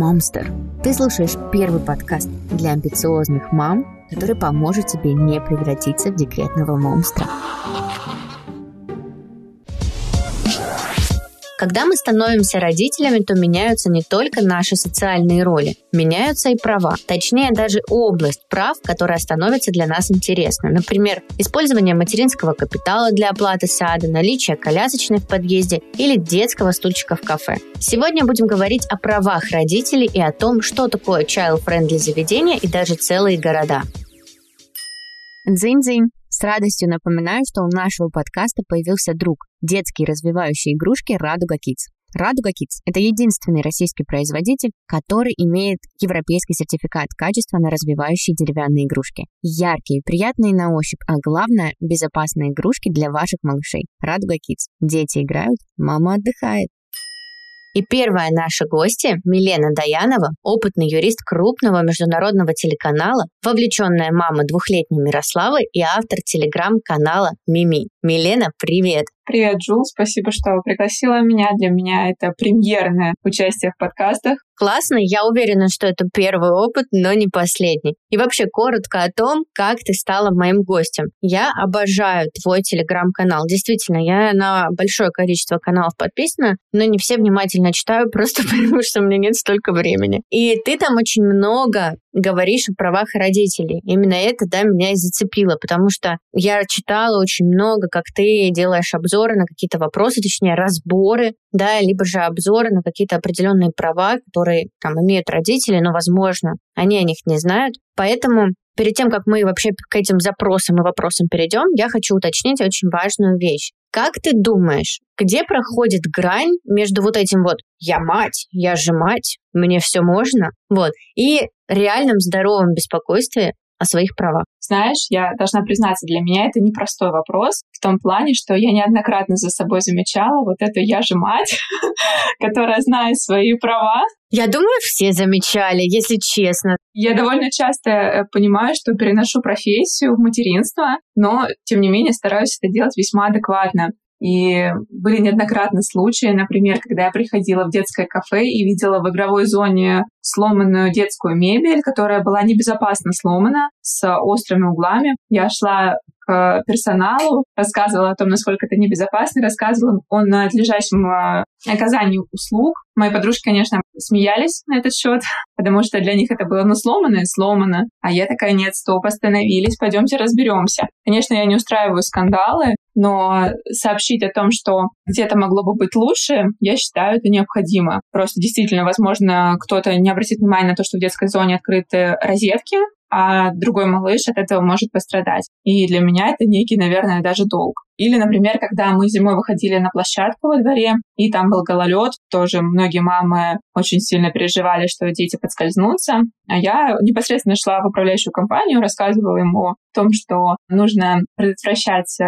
Мамстер. Ты слушаешь первый подкаст для амбициозных мам, который поможет тебе не превратиться в декретного монстра. Когда мы становимся родителями, то меняются не только наши социальные роли, меняются и права. Точнее, даже область прав, которая становится для нас интересной. Например, использование материнского капитала для оплаты сада, наличие колясочной в подъезде или детского стульчика в кафе. Сегодня будем говорить о правах родителей и о том, что такое child-friendly заведение и даже целые города. Дзинь-дзинь! С радостью напоминаю, что у нашего подкаста появился друг – детские развивающие игрушки «Радуга Kids». Радуга Kids – это единственный российский производитель, который имеет европейский сертификат качества на развивающие деревянные игрушки. Яркие, приятные на ощупь, а главное – безопасные игрушки для ваших малышей. Радуга Kids. Дети играют, мама отдыхает. И первая наша гостья, Милена Даянова, опытный юрист крупного международного телеканала, вовлеченная мама двухлетней Мирославы и автор телеграм-канала Мими. Милена, привет! Привет, Джул, спасибо, что пригласила меня. Для меня это премьерное участие в подкастах. Классно, я уверена, что это первый опыт, но не последний. И вообще коротко о том, как ты стала моим гостем. Я обожаю твой телеграм-канал. Действительно, я на большое количество каналов подписана, но не все внимательно читаю, просто потому что у меня нет столько времени. И ты там очень много говоришь о правах родителей. Именно это, да, меня и зацепило, потому что я читала очень много, как ты делаешь обзоры на какие-то вопросы, точнее, разборы, да, либо же обзоры на какие-то определенные права, которые там имеют родители, но, возможно, они о них не знают. Поэтому перед тем, как мы вообще к этим запросам и вопросам перейдем, я хочу уточнить очень важную вещь. Как ты думаешь, где проходит грань между вот этим вот «я мать, я же мать, мне все можно», вот, и реальным здоровым беспокойстве о своих правах? Знаешь, я должна признаться, для меня это непростой вопрос в том плане, что я неоднократно за собой замечала вот эту «я же мать», которая знает свои права. Я думаю, все замечали, если честно. Я довольно часто э, понимаю, что переношу профессию в материнство, но, тем не менее, стараюсь это делать весьма адекватно. И были неоднократно случаи, например, когда я приходила в детское кафе и видела в игровой зоне сломанную детскую мебель, которая была небезопасно сломана, с острыми углами. Я шла персоналу, рассказывала о том, насколько это небезопасно, рассказывала о надлежащем а, оказании услуг. Мои подружки, конечно, смеялись на этот счет, потому что для них это было, ну, сломано и сломано. А я такая, нет, стоп, остановились, пойдемте разберемся. Конечно, я не устраиваю скандалы, но сообщить о том, что где-то могло бы быть лучше, я считаю, это необходимо. Просто действительно, возможно, кто-то не обратит внимания на то, что в детской зоне открыты розетки, а другой малыш от этого может пострадать. И для меня это некий, наверное, даже долг. Или, например, когда мы зимой выходили на площадку во дворе, и там был гололед, тоже многие мамы очень сильно переживали, что дети подскользнутся. А я непосредственно шла в управляющую компанию, рассказывала ему о том, что нужно предотвращать э,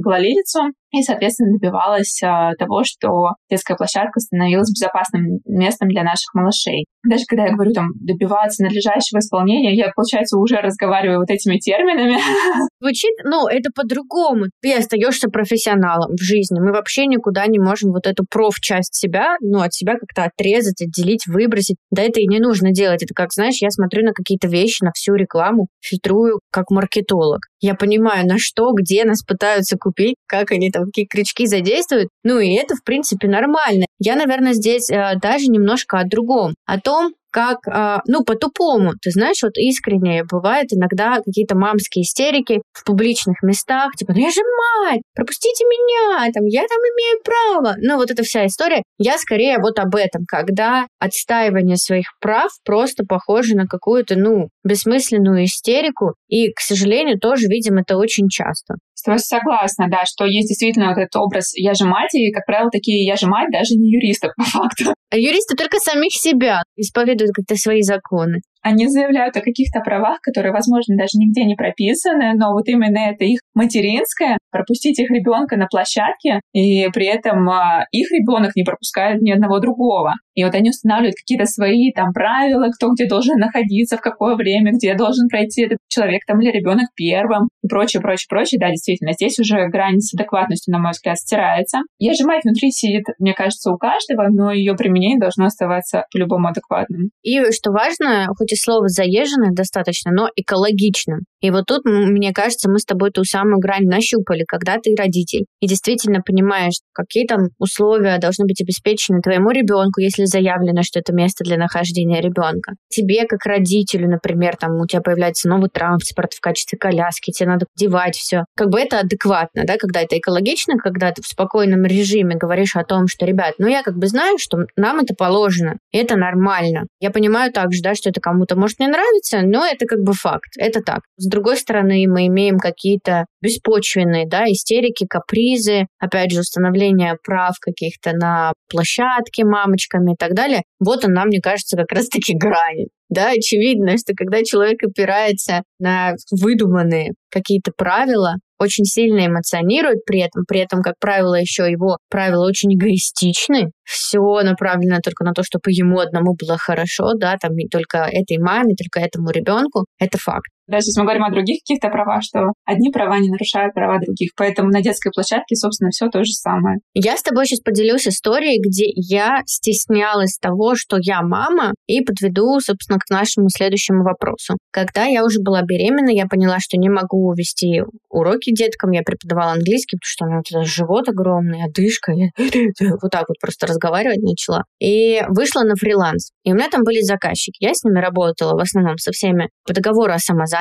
гололедицу, и, соответственно, добивалась э, того, что детская площадка становилась безопасным местом для наших малышей. Даже когда я говорю там добиваться надлежащего исполнения, я, получается, уже разговариваю вот этими терминами. Звучит, ну, это по-другому. Ты остаешься профессионалом в жизни. Мы вообще никуда не можем вот эту проф-часть себя, ну, от себя как-то отрезать, отделить, выбросить. Да это и не нужно делать. Это как, знаешь, я смотрю на какие-то вещи, на всю рекламу, фильтрую как маркетолог. Я понимаю, на что, где нас пытаются купить, как они там, какие крючки задействуют. Ну, и это, в принципе, нормально. Я, наверное, здесь э, даже немножко о другом. О том, как, э, ну, по-тупому. Ты знаешь, вот искренне бывает иногда какие-то мамские истерики в публичных местах, типа, ну я же мать, пропустите меня, там, я там имею право. Ну, вот эта вся история. Я скорее вот об этом, когда отстаивание своих прав просто похоже на какую-то, ну, бессмысленную истерику. И, к сожалению, тоже видим это очень часто. С согласна, да, что есть действительно вот этот образ «я же мать», и, как правило, такие «я же мать» даже не юристов, по факту. А юристы только самих себя исповедуют как-то свои законы. Они заявляют о каких-то правах, которые, возможно, даже нигде не прописаны, но вот именно это их материнское, пропустить их ребенка на площадке, и при этом а, их ребенок не пропускает ни одного другого. И вот они устанавливают какие-то свои там правила, кто где должен находиться, в какое время, где должен пройти этот человек там или ребенок первым и прочее, прочее, прочее. Да, действительно, здесь уже грань с адекватностью, на мой взгляд, стирается. Я же мать внутри сидит, мне кажется, у каждого, но ее пример не должно оставаться по-любому адекватным. И что важно, хоть и слово заезженное достаточно, но экологичным. И вот тут, мне кажется, мы с тобой ту самую грань нащупали, когда ты родитель. И действительно понимаешь, какие там условия должны быть обеспечены твоему ребенку, если заявлено, что это место для нахождения ребенка. Тебе, как родителю, например, там у тебя появляется новый транспорт в качестве коляски, тебе надо девать все. Как бы это адекватно, да, когда это экологично, когда ты в спокойном режиме говоришь о том, что, ребят, ну я как бы знаю, что нам это положено, это нормально. Я понимаю также, да, что это кому-то может не нравиться, но это как бы факт, это так. С другой стороны, мы имеем какие-то беспочвенные, да, истерики, капризы, опять же, установление прав каких-то на площадке мамочками и так далее. Вот она, мне кажется, как раз-таки грань. Да, очевидно, что когда человек опирается на выдуманные какие-то правила, очень сильно эмоционирует при этом, при этом, как правило, еще его правила очень эгоистичны, все направлено только на то, чтобы ему одному было хорошо, да, там не только этой маме, только этому ребенку, это факт. Даже если мы говорим о других каких-то правах, что одни права не нарушают права других. Поэтому на детской площадке, собственно, все то же самое. Я с тобой сейчас поделюсь историей, где я стеснялась того, что я мама, и подведу, собственно, к нашему следующему вопросу. Когда я уже была беременна, я поняла, что не могу вести уроки деткам. Я преподавала английский, потому что у меня вот живот огромный, одышка. Я вот так вот просто разговаривать начала. И вышла на фриланс. И у меня там были заказчики. Я с ними работала в основном со всеми по договору о самозанятости.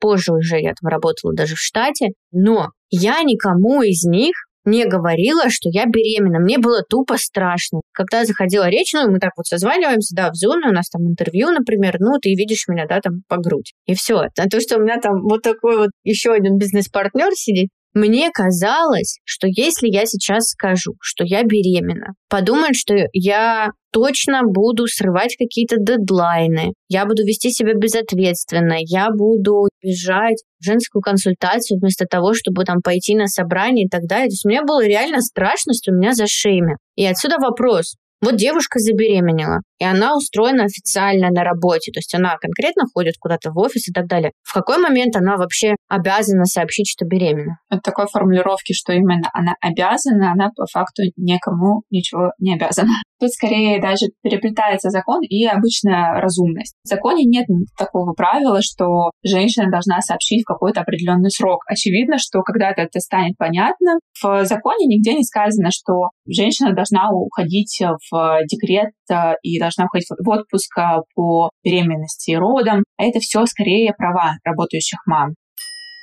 Позже уже я там работала даже в штате. Но я никому из них не говорила, что я беременна. Мне было тупо страшно. Когда заходила речь, ну, мы так вот созваниваемся, да, в зоне, у нас там интервью, например, ну, ты видишь меня, да, там по грудь. И все. А то, что у меня там вот такой вот еще один бизнес-партнер сидит, мне казалось, что если я сейчас скажу, что я беременна, подумают, что я точно буду срывать какие-то дедлайны, я буду вести себя безответственно, я буду бежать в женскую консультацию вместо того, чтобы там пойти на собрание и так далее. То есть мне было реально страшно, что меня за шеями. И отсюда вопрос, вот девушка забеременела, и она устроена официально на работе, то есть она конкретно ходит куда-то в офис и так далее. В какой момент она вообще обязана сообщить, что беременна? От такой формулировки, что именно она обязана, она по факту никому ничего не обязана. Тут скорее даже переплетается закон и обычная разумность. В законе нет такого правила, что женщина должна сообщить в какой-то определенный срок. Очевидно, что когда-то это станет понятно. В законе нигде не сказано, что женщина должна уходить в декрет э, и должна уходить в отпуск э, по беременности и родам. Это все скорее права работающих мам.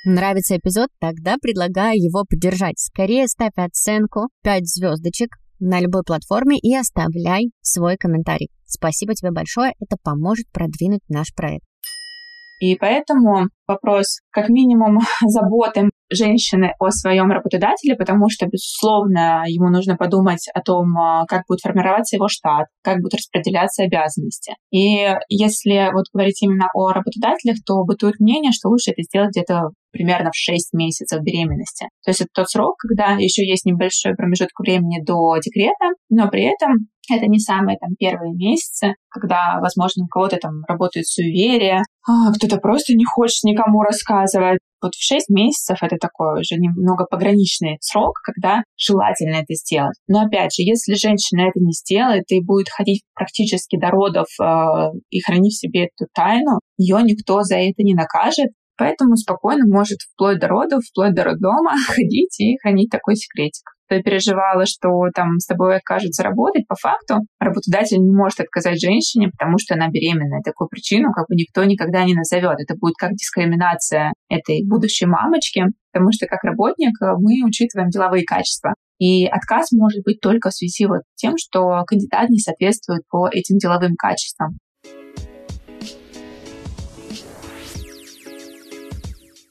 Нравится эпизод? Тогда предлагаю его поддержать. Скорее ставь оценку 5 звездочек на любой платформе и оставляй свой комментарий. Спасибо тебе большое, это поможет продвинуть наш проект. И поэтому вопрос, как минимум, заботы женщины о своем работодателе, потому что, безусловно, ему нужно подумать о том, а, как будет формироваться его штат, как будут распределяться обязанности. И если вот говорить именно о работодателях, то бытует мнение, что лучше это сделать где-то примерно в 6 месяцев беременности. То есть это тот срок, когда еще есть небольшой промежуток времени до декрета, но при этом это не самые там первые месяцы, когда, возможно, у кого-то там работает суеверие, а кто-то просто не хочет никому рассказывать. Вот в 6 месяцев это такой уже немного пограничный срок, когда желательно это сделать. Но опять же, если женщина это не сделает и будет ходить практически до родов э, и хранить в себе эту тайну, ее никто за это не накажет, Поэтому спокойно может вплоть до родов, вплоть до роддома ходить и хранить такой секретик. Ты переживала, что там с тобой откажутся работать, по факту работодатель не может отказать женщине, потому что она беременная. Такую причину как бы никто никогда не назовет. Это будет как дискриминация этой будущей мамочки, потому что как работник мы учитываем деловые качества. И отказ может быть только в связи вот тем, что кандидат не соответствует по этим деловым качествам.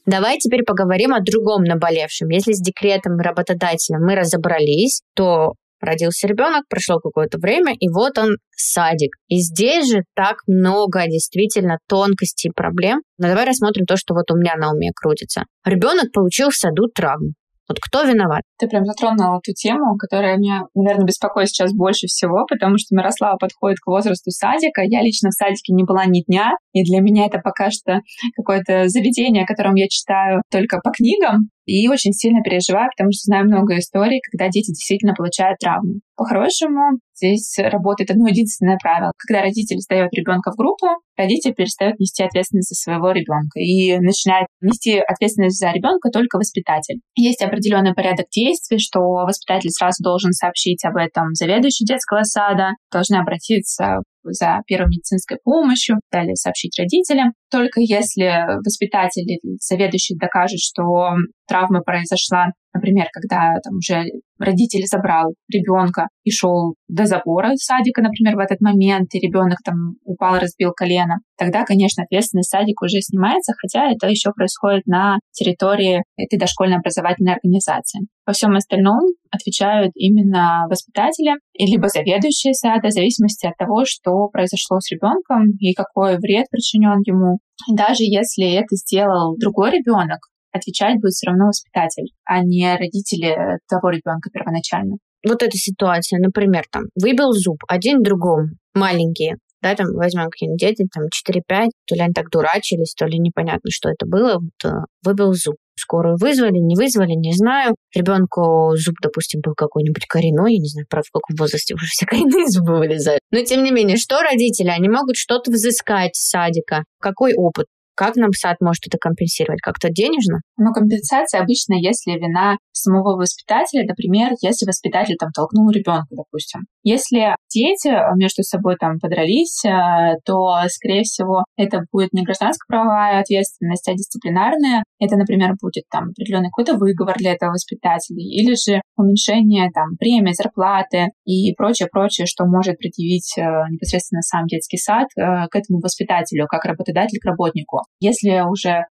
Давай теперь поговорим о другом наболевшем. Если с декретом работодателя мы разобрались, то родился ребенок, прошло какое-то время, и вот он садик. И здесь же так много действительно тонкостей и проблем. Но давай рассмотрим то, что вот у меня на уме крутится. Ребенок получил в саду травму. Вот кто виноват? Ты прям затронула ту тему, которая меня, наверное, беспокоит сейчас больше всего, потому что Мирослава подходит к возрасту садика. Я лично в садике не была ни дня, и для меня это пока что какое-то заведение, о котором я читаю только по книгам. И очень сильно переживаю, потому что знаю много историй, когда дети действительно получают травму. По-хорошему, здесь работает одно единственное правило. Когда родитель сдает ребенка в группу, родитель перестает нести ответственность за своего ребенка и начинает нести ответственность за ребенка только воспитатель. Есть определенный порядок действий, что воспитатель сразу должен сообщить об этом заведующей детского сада, должны обратиться за первой медицинской помощью, далее сообщить родителям. Только если воспитатель или заведующий докажет, что травма произошла, например, когда там уже родитель забрал ребенка и шел до забора садика, например, в этот момент, и ребенок там упал, разбил колено, тогда, конечно, ответственность садика уже снимается, хотя это еще происходит на территории этой дошкольной образовательной организации. Во всем остальном отвечают именно воспитатели либо заведующие сада, в зависимости от того, что произошло с ребенком и какой вред причинен ему. Даже если это сделал другой ребенок, отвечать будет все равно воспитатель, а не родители того ребенка первоначально. Вот эта ситуация, например, там, выбил зуб один другому, маленькие, да, там возьмем какие-нибудь дети, там 4-5, то ли они так дурачились, то ли непонятно, что это было, вот, э, выбил зуб. Скорую вызвали, не вызвали, не знаю. Ребенку зуб, допустим, был какой-нибудь коренной, я не знаю, правда, в каком возрасте уже все коренные зубы вылезают. Но, тем не менее, что родители? Они могут что-то взыскать с садика. Какой опыт? Как нам сад может это компенсировать? Как-то денежно? Ну, компенсация обычно, если вина самого воспитателя, например, если воспитатель там толкнул ребенка, допустим. Если дети между собой там подрались, э, то, скорее всего, это будет не гражданско-правовая ответственность, а дисциплинарная. Это, например, будет там определенный какой-то выговор для этого воспитателя, или же уменьшение там премии, зарплаты и прочее-прочее, что может предъявить э, непосредственно сам детский сад э, к этому воспитателю, как работодатель к работнику. Если уже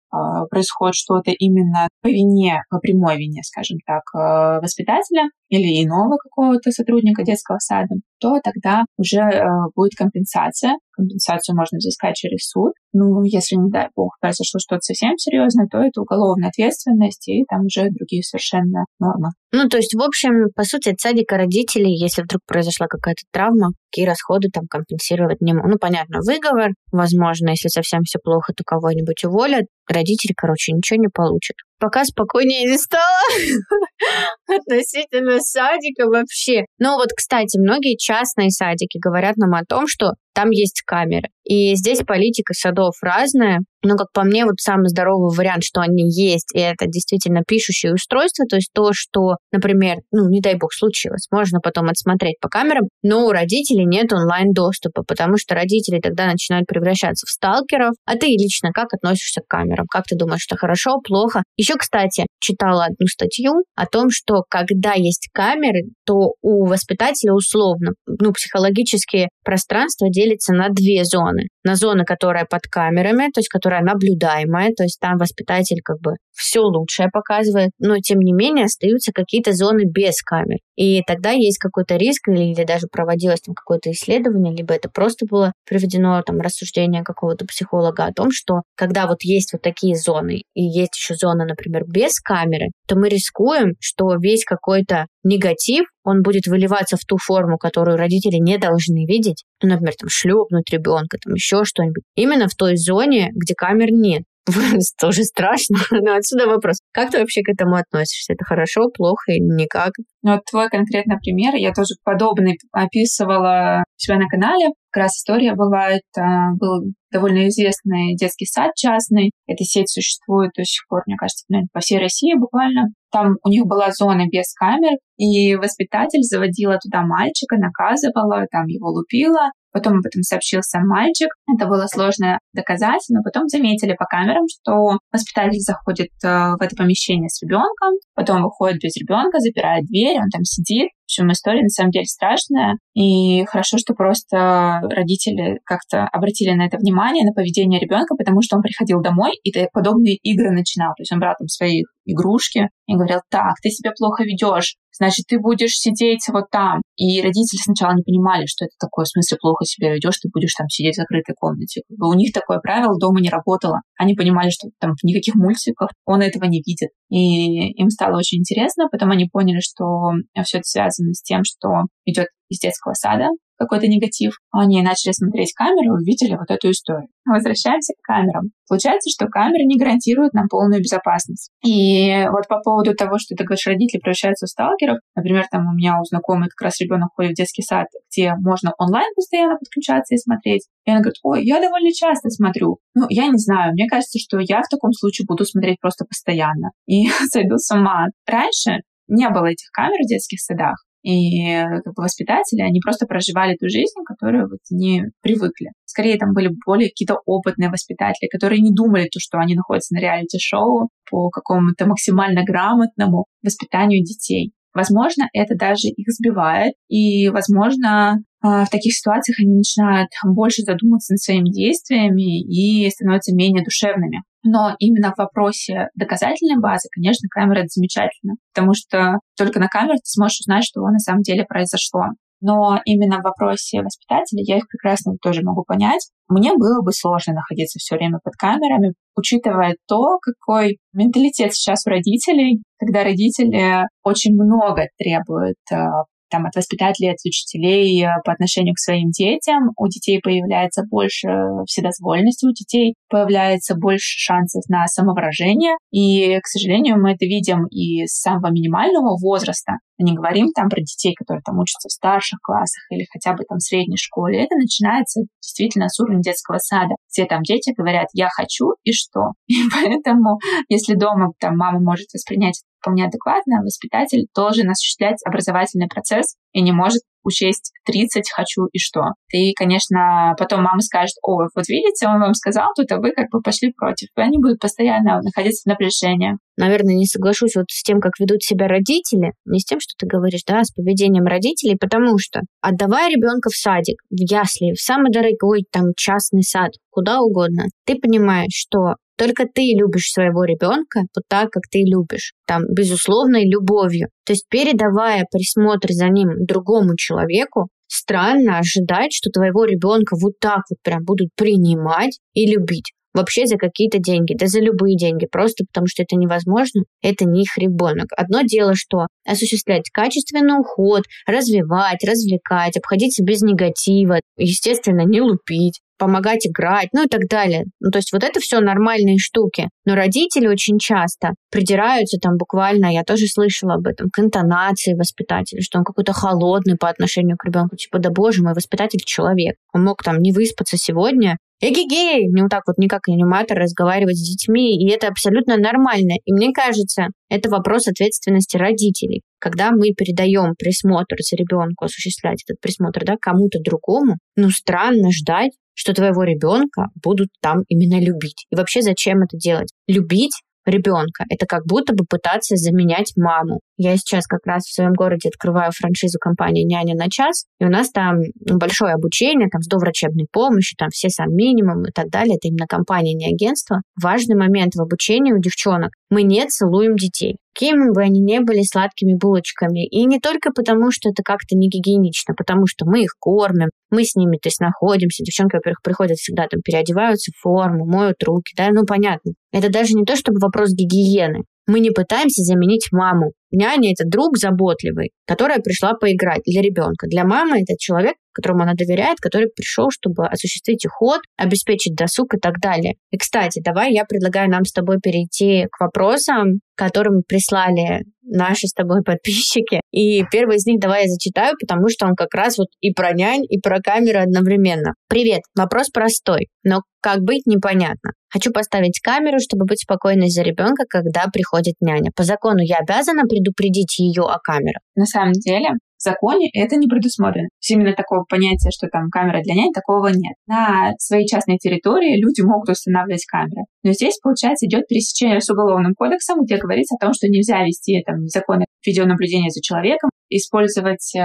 происходит что-то именно по вине, по прямой вине, скажем так, э, воспитателя или иного какого-то сотрудника детского сада, то тогда уже э, будет компенсация. Компенсацию можно взыскать через суд. Ну, если, не дай бог, произошло что-то совсем серьезное, то это уголовная ответственность, и там уже другие совершенно нормы. Ну, то есть, в общем, по сути, от садика родителей, если вдруг произошла какая-то травма, какие расходы там компенсировать не могут. Ну, понятно, выговор, возможно, если совсем все плохо, то кого-нибудь уволят. Родители, короче, ничего не получат. Пока спокойнее не стало относительно садика вообще. Но вот, кстати, многие частные садики говорят нам о том, что там есть камеры. И здесь политика садов разная. Но, как по мне, вот самый здоровый вариант, что они есть, и это действительно пишущее устройство, то есть то, что, например, ну, не дай бог, случилось, можно потом отсмотреть по камерам, но у родителей нет онлайн-доступа, потому что родители тогда начинают превращаться в сталкеров. А ты лично как относишься к камерам? Как ты думаешь, что хорошо, плохо? Еще, кстати, читала одну статью о том, что когда есть камеры, то у воспитателя условно, ну, психологические пространства делятся на две зоны. На зону, которая под камерами, то есть которая наблюдаемая, то есть там воспитатель как бы все лучшее показывает, но тем не менее остаются какие-то зоны без камер. И тогда есть какой-то риск, или, или даже проводилось там какое-то исследование, либо это просто было приведено там рассуждение какого-то психолога о том, что когда вот есть вот такие зоны, и есть еще зона, например, без камеры, то мы рискуем, что весь какой-то негатив, он будет выливаться в ту форму, которую родители не должны видеть. Ну, например, там шлепнуть ребенка, там еще что-нибудь. Именно в той зоне, где камер нет. Тоже страшно. Но отсюда вопрос. Как ты вообще к этому относишься? Это хорошо, плохо или никак? Ну, вот твой конкретный пример, я тоже подобный описывала у себя на канале. Как раз история была, это был довольно известный детский сад частный. Эта сеть существует до сих пор, мне кажется, по всей России буквально. Там у них была зона без камер, и воспитатель заводила туда мальчика, наказывала, там его лупила, Потом об этом сообщил сам мальчик. Это было сложно доказать, но потом заметили по камерам, что воспитатель заходит э, в это помещение с ребенком, потом выходит без ребенка, запирает дверь, он там сидит, в общем, история на самом деле страшная, и хорошо, что просто родители как-то обратили на это внимание, на поведение ребенка, потому что он приходил домой и подобные игры начинал. То есть он брал там свои игрушки и говорил, так, ты себя плохо ведешь, значит, ты будешь сидеть вот там. И родители сначала не понимали, что это такое, в смысле, плохо себя ведешь, ты будешь там сидеть в закрытой комнате. У них такое правило дома не работало. Они понимали, что там в никаких мультиках он этого не видит. И им стало очень интересно, потом они поняли, что все это связано с тем, что идет из детского сада, какой-то негатив, они начали смотреть камеры и увидели вот эту историю. Возвращаемся к камерам. Получается, что камеры не гарантируют нам полную безопасность. И вот по поводу того, что ты говоришь, родители превращаются в сталкеров, например, там у меня у знакомой как раз ребенок ходит в детский сад, где можно онлайн постоянно подключаться и смотреть. И она говорит, ой, я довольно часто смотрю. Ну, я не знаю, мне кажется, что я в таком случае буду смотреть просто постоянно. И сойду с ума. Раньше не было этих камер в детских садах. И как бы воспитатели, они просто проживали ту жизнь, которую вот не привыкли. Скорее, там были более какие-то опытные воспитатели, которые не думали то, что они находятся на реалити-шоу по какому-то максимально грамотному воспитанию детей. Возможно, это даже их сбивает, и, возможно, а, в таких ситуациях они начинают больше задумываться над своими действиями и становятся менее душевными. Но именно в вопросе доказательной базы, конечно, камера — это замечательно, потому что только на камере ты сможешь узнать, что на самом деле произошло. Но именно в вопросе воспитателя я их прекрасно тоже могу понять. Мне было бы сложно находиться все время под камерами, учитывая то, какой менталитет сейчас у родителей, когда родители очень много требуют а, там, от воспитателей, от учителей э, по отношению к своим детям. У детей появляется больше вседозволенности, у детей появляется больше шансов на самовыражение. И, к сожалению, мы это видим и с самого минимального возраста. Мы не говорим там про детей, которые там учатся в старших классах или хотя бы там в средней школе. Это начинается действительно с уровня детского сада, где там дети говорят «я хочу» и что. И поэтому, если дома там мама может воспринять вполне адекватно, воспитатель должен осуществлять образовательный процесс и не может учесть 30 хочу и что. И, конечно, потом мама скажет, ой, вот видите, он вам сказал тут, а вы как бы пошли против. И они будут постоянно находиться в напряжении. Наверное, не соглашусь вот с тем, как ведут себя родители, не с тем, что ты говоришь, да, а с поведением родителей, потому что отдавая ребенка в садик, в ясли, в самый дорогой там частный сад, куда угодно, ты понимаешь, что только ты любишь своего ребенка вот так, как ты любишь. Там, безусловной любовью. То есть, передавая присмотр за ним другому человеку, странно ожидать, что твоего ребенка вот так вот прям будут принимать и любить вообще за какие-то деньги, да за любые деньги, просто потому что это невозможно, это не их ребенок. Одно дело, что осуществлять качественный уход, развивать, развлекать, обходиться без негатива, естественно, не лупить, помогать играть, ну и так далее. Ну, то есть вот это все нормальные штуки. Но родители очень часто придираются там буквально, я тоже слышала об этом, к интонации воспитателя, что он какой-то холодный по отношению к ребенку. Типа, да боже мой, воспитатель человек. Он мог там не выспаться сегодня, эгегей, не вот так вот никак аниматор разговаривать с детьми, и это абсолютно нормально. И мне кажется, это вопрос ответственности родителей. Когда мы передаем присмотр за ребенку, осуществлять этот присмотр, да, кому-то другому, ну, странно ждать, что твоего ребенка будут там именно любить. И вообще зачем это делать? Любить ребенка. Это как будто бы пытаться заменять маму. Я сейчас как раз в своем городе открываю франшизу компании «Няня на час», и у нас там ну, большое обучение, там с доврачебной помощью, там все сам минимум и так далее. Это именно компания, не агентство. Важный момент в обучении у девчонок. Мы не целуем детей. Какими бы они ни были сладкими булочками. И не только потому, что это как-то не гигиенично, потому что мы их кормим, мы с ними, то есть, находимся. Девчонки, во-первых, приходят всегда там, переодеваются в форму, моют руки, да, ну, понятно. Это даже не то, чтобы вопрос гигиены. Мы не пытаемся заменить маму. Няня — это друг заботливый, которая пришла поиграть для ребенка. Для мамы это человек, которому она доверяет, который пришел, чтобы осуществить уход, обеспечить досуг и так далее. И, кстати, давай я предлагаю нам с тобой перейти к вопросам, которые прислали наши с тобой подписчики. И первый из них давай я зачитаю, потому что он как раз вот и про нянь, и про камеры одновременно. Привет, вопрос простой, но как быть непонятно. Хочу поставить камеру, чтобы быть спокойной за ребенка, когда приходит няня. По закону я обязана предупредить ее о камерах. На самом деле, законе это не предусмотрено. Именно такого понятия, что там камера для нянь, такого нет. На своей частной территории люди могут устанавливать камеры. Но здесь, получается, идет пересечение с уголовным кодексом, где говорится о том, что нельзя вести там незаконное видеонаблюдение за человеком, использовать э,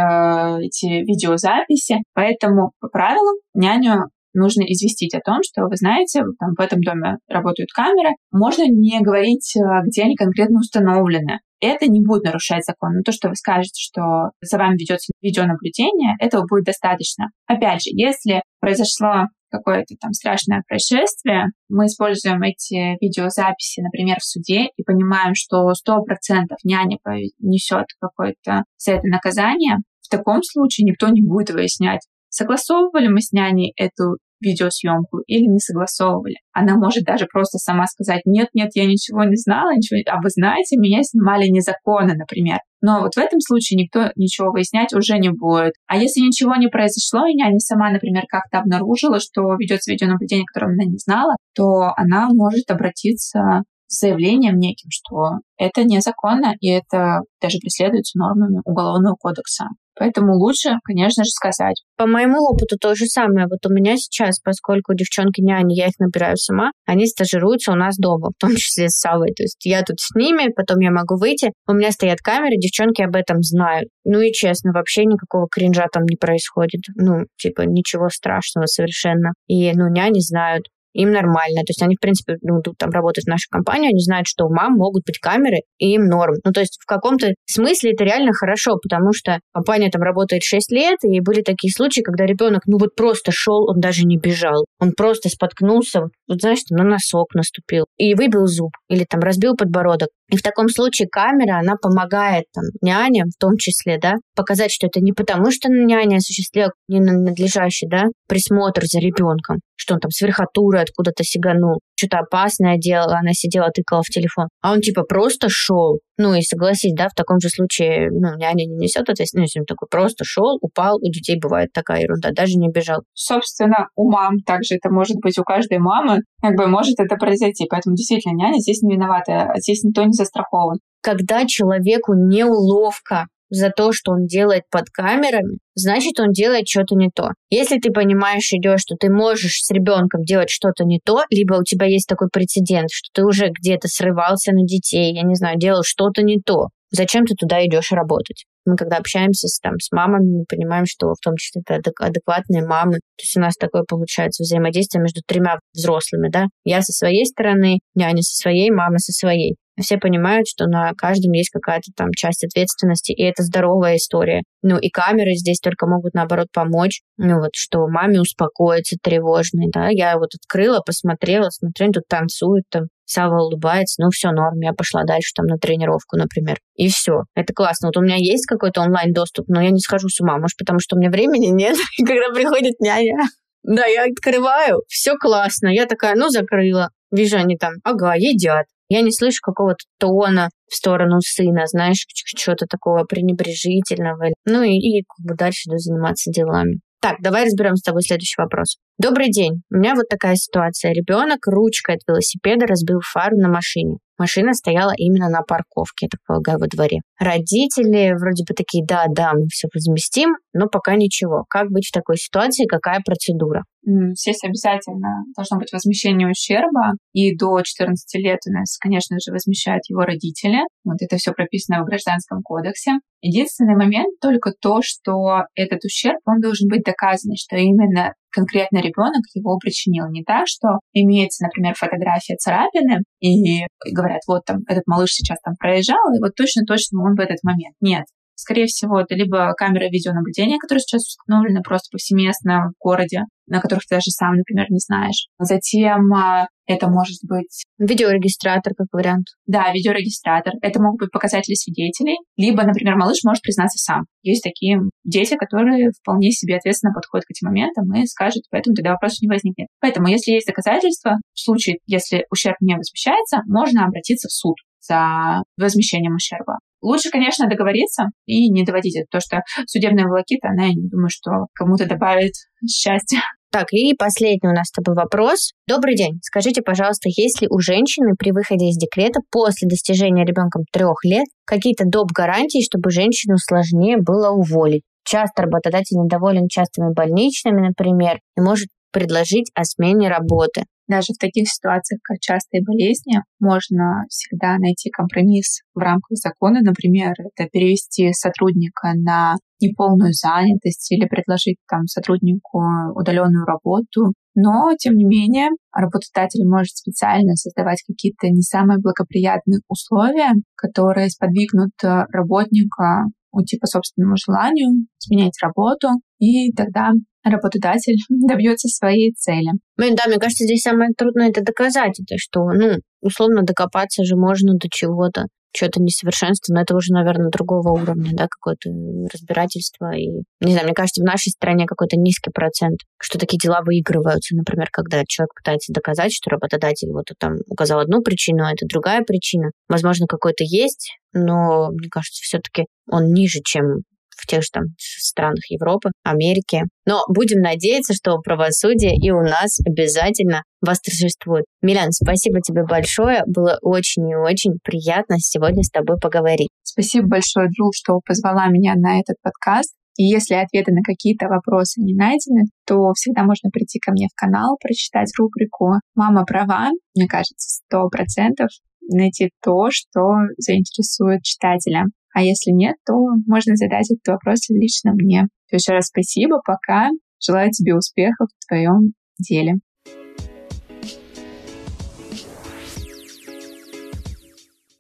эти видеозаписи. Поэтому по правилам няню нужно известить о том, что вы знаете, там, в этом доме работают камеры. Можно не говорить, э, где они конкретно установлены. Это не будет нарушать закон. Но то, что вы скажете, что за вами ведется видеонаблюдение, этого будет достаточно. Опять же, если произошло какое-то там страшное происшествие, мы используем эти видеозаписи, например, в суде и понимаем, что 100% няня несет какое-то за это наказание, в таком случае никто не будет выяснять, согласовывали мы с няней эту видеосъемку или не согласовывали. Она может даже просто сама сказать, нет, нет, я ничего не знала, ничего, а вы знаете, меня снимали незаконно, например. Но вот в этом случае никто ничего выяснять уже не будет. А если ничего не произошло, и няня сама, например, как-то обнаружила, что ведется видеонаблюдение, которое она не знала, то она может обратиться с заявлением неким, что это незаконно, и это даже преследуется нормами Уголовного кодекса. Поэтому лучше, конечно же, сказать. По моему опыту то же самое. Вот у меня сейчас, поскольку девчонки няни, я их набираю сама, они стажируются у нас дома, в том числе с Савой. То есть я тут с ними, потом я могу выйти. У меня стоят камеры, девчонки об этом знают. Ну и честно, вообще никакого кринжа там не происходит. Ну, типа, ничего страшного совершенно. И, ну, няни знают им нормально. То есть они, в принципе, ну, тут там работают в нашей компании, они знают, что у мам могут быть камеры, и им норм. Ну, то есть в каком-то смысле это реально хорошо, потому что компания там работает 6 лет, и были такие случаи, когда ребенок, ну, вот просто шел, он даже не бежал. Он просто споткнулся, вот, вот знаешь, на носок наступил и выбил зуб или там разбил подбородок. И в таком случае камера, она помогает там, няням, в том числе, да, показать, что это не потому, что няня осуществляет ненадлежащий, да, присмотр за ребенком, что он там с верхотуры откуда-то сиганул, что-то опасное делала, она сидела, тыкала в телефон, а он типа просто шел. Ну и согласись, да, в таком же случае, ну, няня не несет ответственность, он такой просто шел, упал, у детей бывает такая ерунда, даже не бежал. Собственно, у мам также это может быть у каждой мамы, как бы может это произойти, поэтому действительно няня здесь не виновата, а здесь никто не застрахован. Когда человеку неуловко за то, что он делает под камерами, значит, он делает что-то не то. Если ты понимаешь, идешь, что ты можешь с ребенком делать что-то не то, либо у тебя есть такой прецедент, что ты уже где-то срывался на детей, я не знаю, делал что-то не то, зачем ты туда идешь работать? Мы когда общаемся с, там, с мамами, мы понимаем, что в том числе это адекватные мамы. То есть у нас такое получается взаимодействие между тремя взрослыми, да. Я со своей стороны, няня со своей, мама со своей все понимают, что на каждом есть какая-то там часть ответственности, и это здоровая история. Ну, и камеры здесь только могут, наоборот, помочь, ну, вот, что маме успокоиться тревожной, да, я вот открыла, посмотрела, смотрю, тут танцуют, там, Сава улыбается, ну все, норм, я пошла дальше там на тренировку, например. И все. Это классно. Вот у меня есть какой-то онлайн-доступ, но я не схожу с ума, может, потому что у меня времени нет, когда приходит няня. Да, я открываю, все классно. Я такая, ну, закрыла. Вижу, они там, ага, едят. Я не слышу какого-то тона в сторону сына, знаешь, чего-то такого пренебрежительного. Ну и, и как бы дальше иду заниматься делами. Так, давай разберем с тобой следующий вопрос. Добрый день. У меня вот такая ситуация. Ребенок ручкой от велосипеда разбил фару на машине. Машина стояла именно на парковке, я так полагаю, во дворе. Родители вроде бы такие, да, да, мы все возместим, но пока ничего. Как быть в такой ситуации, какая процедура? Здесь обязательно должно быть возмещение ущерба, и до 14 лет у нас, конечно же, возмещают его родители. Вот это все прописано в Гражданском кодексе. Единственный момент только то, что этот ущерб, он должен быть доказан, что именно конкретно ребенок его причинил. Не так, что имеется, например, фотография царапины, и говорят, вот там этот малыш сейчас там проезжал, и вот точно-точно он в этот момент. Нет. Скорее всего, это либо камера видеонаблюдения, которая сейчас установлена просто повсеместно в городе, на которых ты даже сам, например, не знаешь. Затем а, это может быть... Видеорегистратор как вариант. Да, видеорегистратор. Это могут быть показатели свидетелей. Либо, например, малыш может признаться сам. Есть такие дети, которые вполне себе ответственно подходят к этим моментам и скажут, поэтому тогда вопросов не возникнет. Поэтому, если есть доказательства, в случае, если ущерб не возмещается, можно обратиться в суд за возмещением ущерба. Лучше, конечно, договориться и не доводить это, потому что судебная волокита, она, я не думаю, что кому-то добавит счастья. Так, и последний у нас с тобой вопрос. Добрый день. Скажите, пожалуйста, есть ли у женщины при выходе из декрета после достижения ребенком трех лет какие-то доп. гарантии, чтобы женщину сложнее было уволить? Часто работодатель недоволен частыми больничными, например, и может предложить о смене работы. Даже в таких ситуациях, как частые болезни, можно всегда найти компромисс в рамках закона. Например, это перевести сотрудника на неполную занятость или предложить там сотруднику удаленную работу. Но, тем не менее, работодатель может специально создавать какие-то не самые благоприятные условия, которые сподвигнут работника уйти по собственному желанию, сменять работу, и тогда работодатель добьется своей цели. Блин, да, мне кажется, здесь самое трудное это доказать, это что, ну, условно докопаться же можно до чего-то. что-то несовершенство, но это уже, наверное, другого уровня, да, какое-то разбирательство. И, не знаю, мне кажется, в нашей стране какой-то низкий процент, что такие дела выигрываются, например, когда человек пытается доказать, что работодатель вот там указал одну причину, а это другая причина. Возможно, какой-то есть, но, мне кажется, все-таки он ниже, чем в тех же там странах Европы, Америки. Но будем надеяться, что правосудие и у нас обязательно восторжествует. Милян, спасибо тебе большое. Было очень и очень приятно сегодня с тобой поговорить. Спасибо большое, Джул, что позвала меня на этот подкаст. И если ответы на какие-то вопросы не найдены, то всегда можно прийти ко мне в канал, прочитать рубрику «Мама права». Мне кажется, сто процентов найти то, что заинтересует читателя. А если нет, то можно задать этот вопрос лично мне. Еще раз спасибо, пока. Желаю тебе успехов в твоем деле.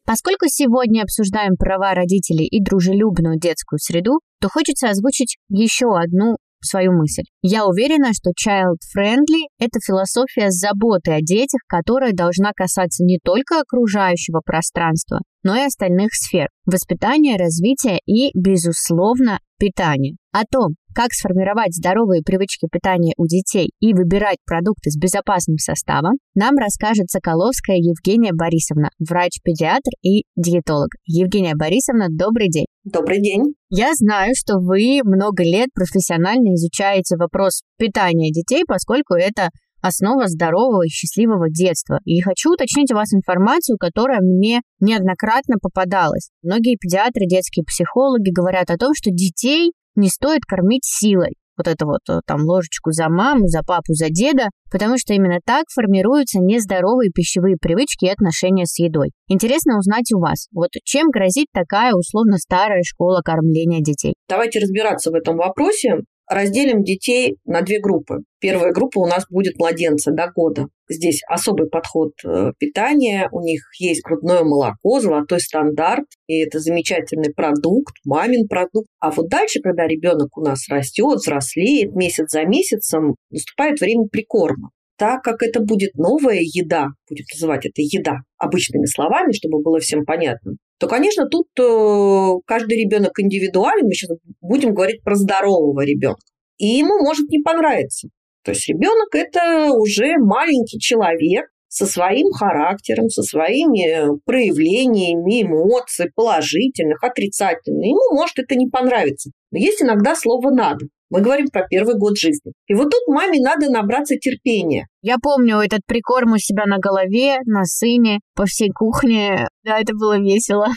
Поскольку сегодня обсуждаем права родителей и дружелюбную детскую среду, то хочется озвучить еще одну свою мысль. Я уверена, что child-friendly – это философия заботы о детях, которая должна касаться не только окружающего пространства, но и остальных сфер – воспитания, развития и, безусловно, питания. О том, как сформировать здоровые привычки питания у детей и выбирать продукты с безопасным составом, нам расскажет Соколовская Евгения Борисовна, врач-педиатр и диетолог. Евгения Борисовна, добрый день. Добрый день. Я знаю, что вы много лет профессионально изучаете вопрос питания детей, поскольку это основа здорового и счастливого детства. И хочу уточнить у вас информацию, которая мне неоднократно попадалась. Многие педиатры, детские психологи говорят о том, что детей не стоит кормить силой. Вот это вот э, там ложечку за маму, за папу, за деда, потому что именно так формируются нездоровые пищевые привычки и отношения с едой. Интересно узнать у вас, вот чем грозит такая условно старая школа кормления детей? Давайте разбираться в этом вопросе разделим детей на две группы. Первая группа у нас будет младенцы до года. Здесь особый подход э, питания, у них есть грудное молоко, золотой стандарт, и это замечательный продукт, мамин продукт. А вот дальше, когда ребенок у нас растет, взрослеет, месяц за месяцем, наступает время прикорма. Так как это будет новая еда, будет называть это еда обычными словами, чтобы было всем понятно, то, конечно, тут э, каждый ребенок индивидуален. Мы сейчас будем говорить про здорового ребенка. И ему может не понравиться. То есть ребенок это уже маленький человек со своим характером, со своими проявлениями эмоций, положительных, отрицательных. Ему может это не понравиться. Но есть иногда слово «надо». Мы говорим про первый год жизни. И вот тут маме надо набраться терпения. Я помню этот прикорм у себя на голове, на сыне, по всей кухне. Да, это было весело.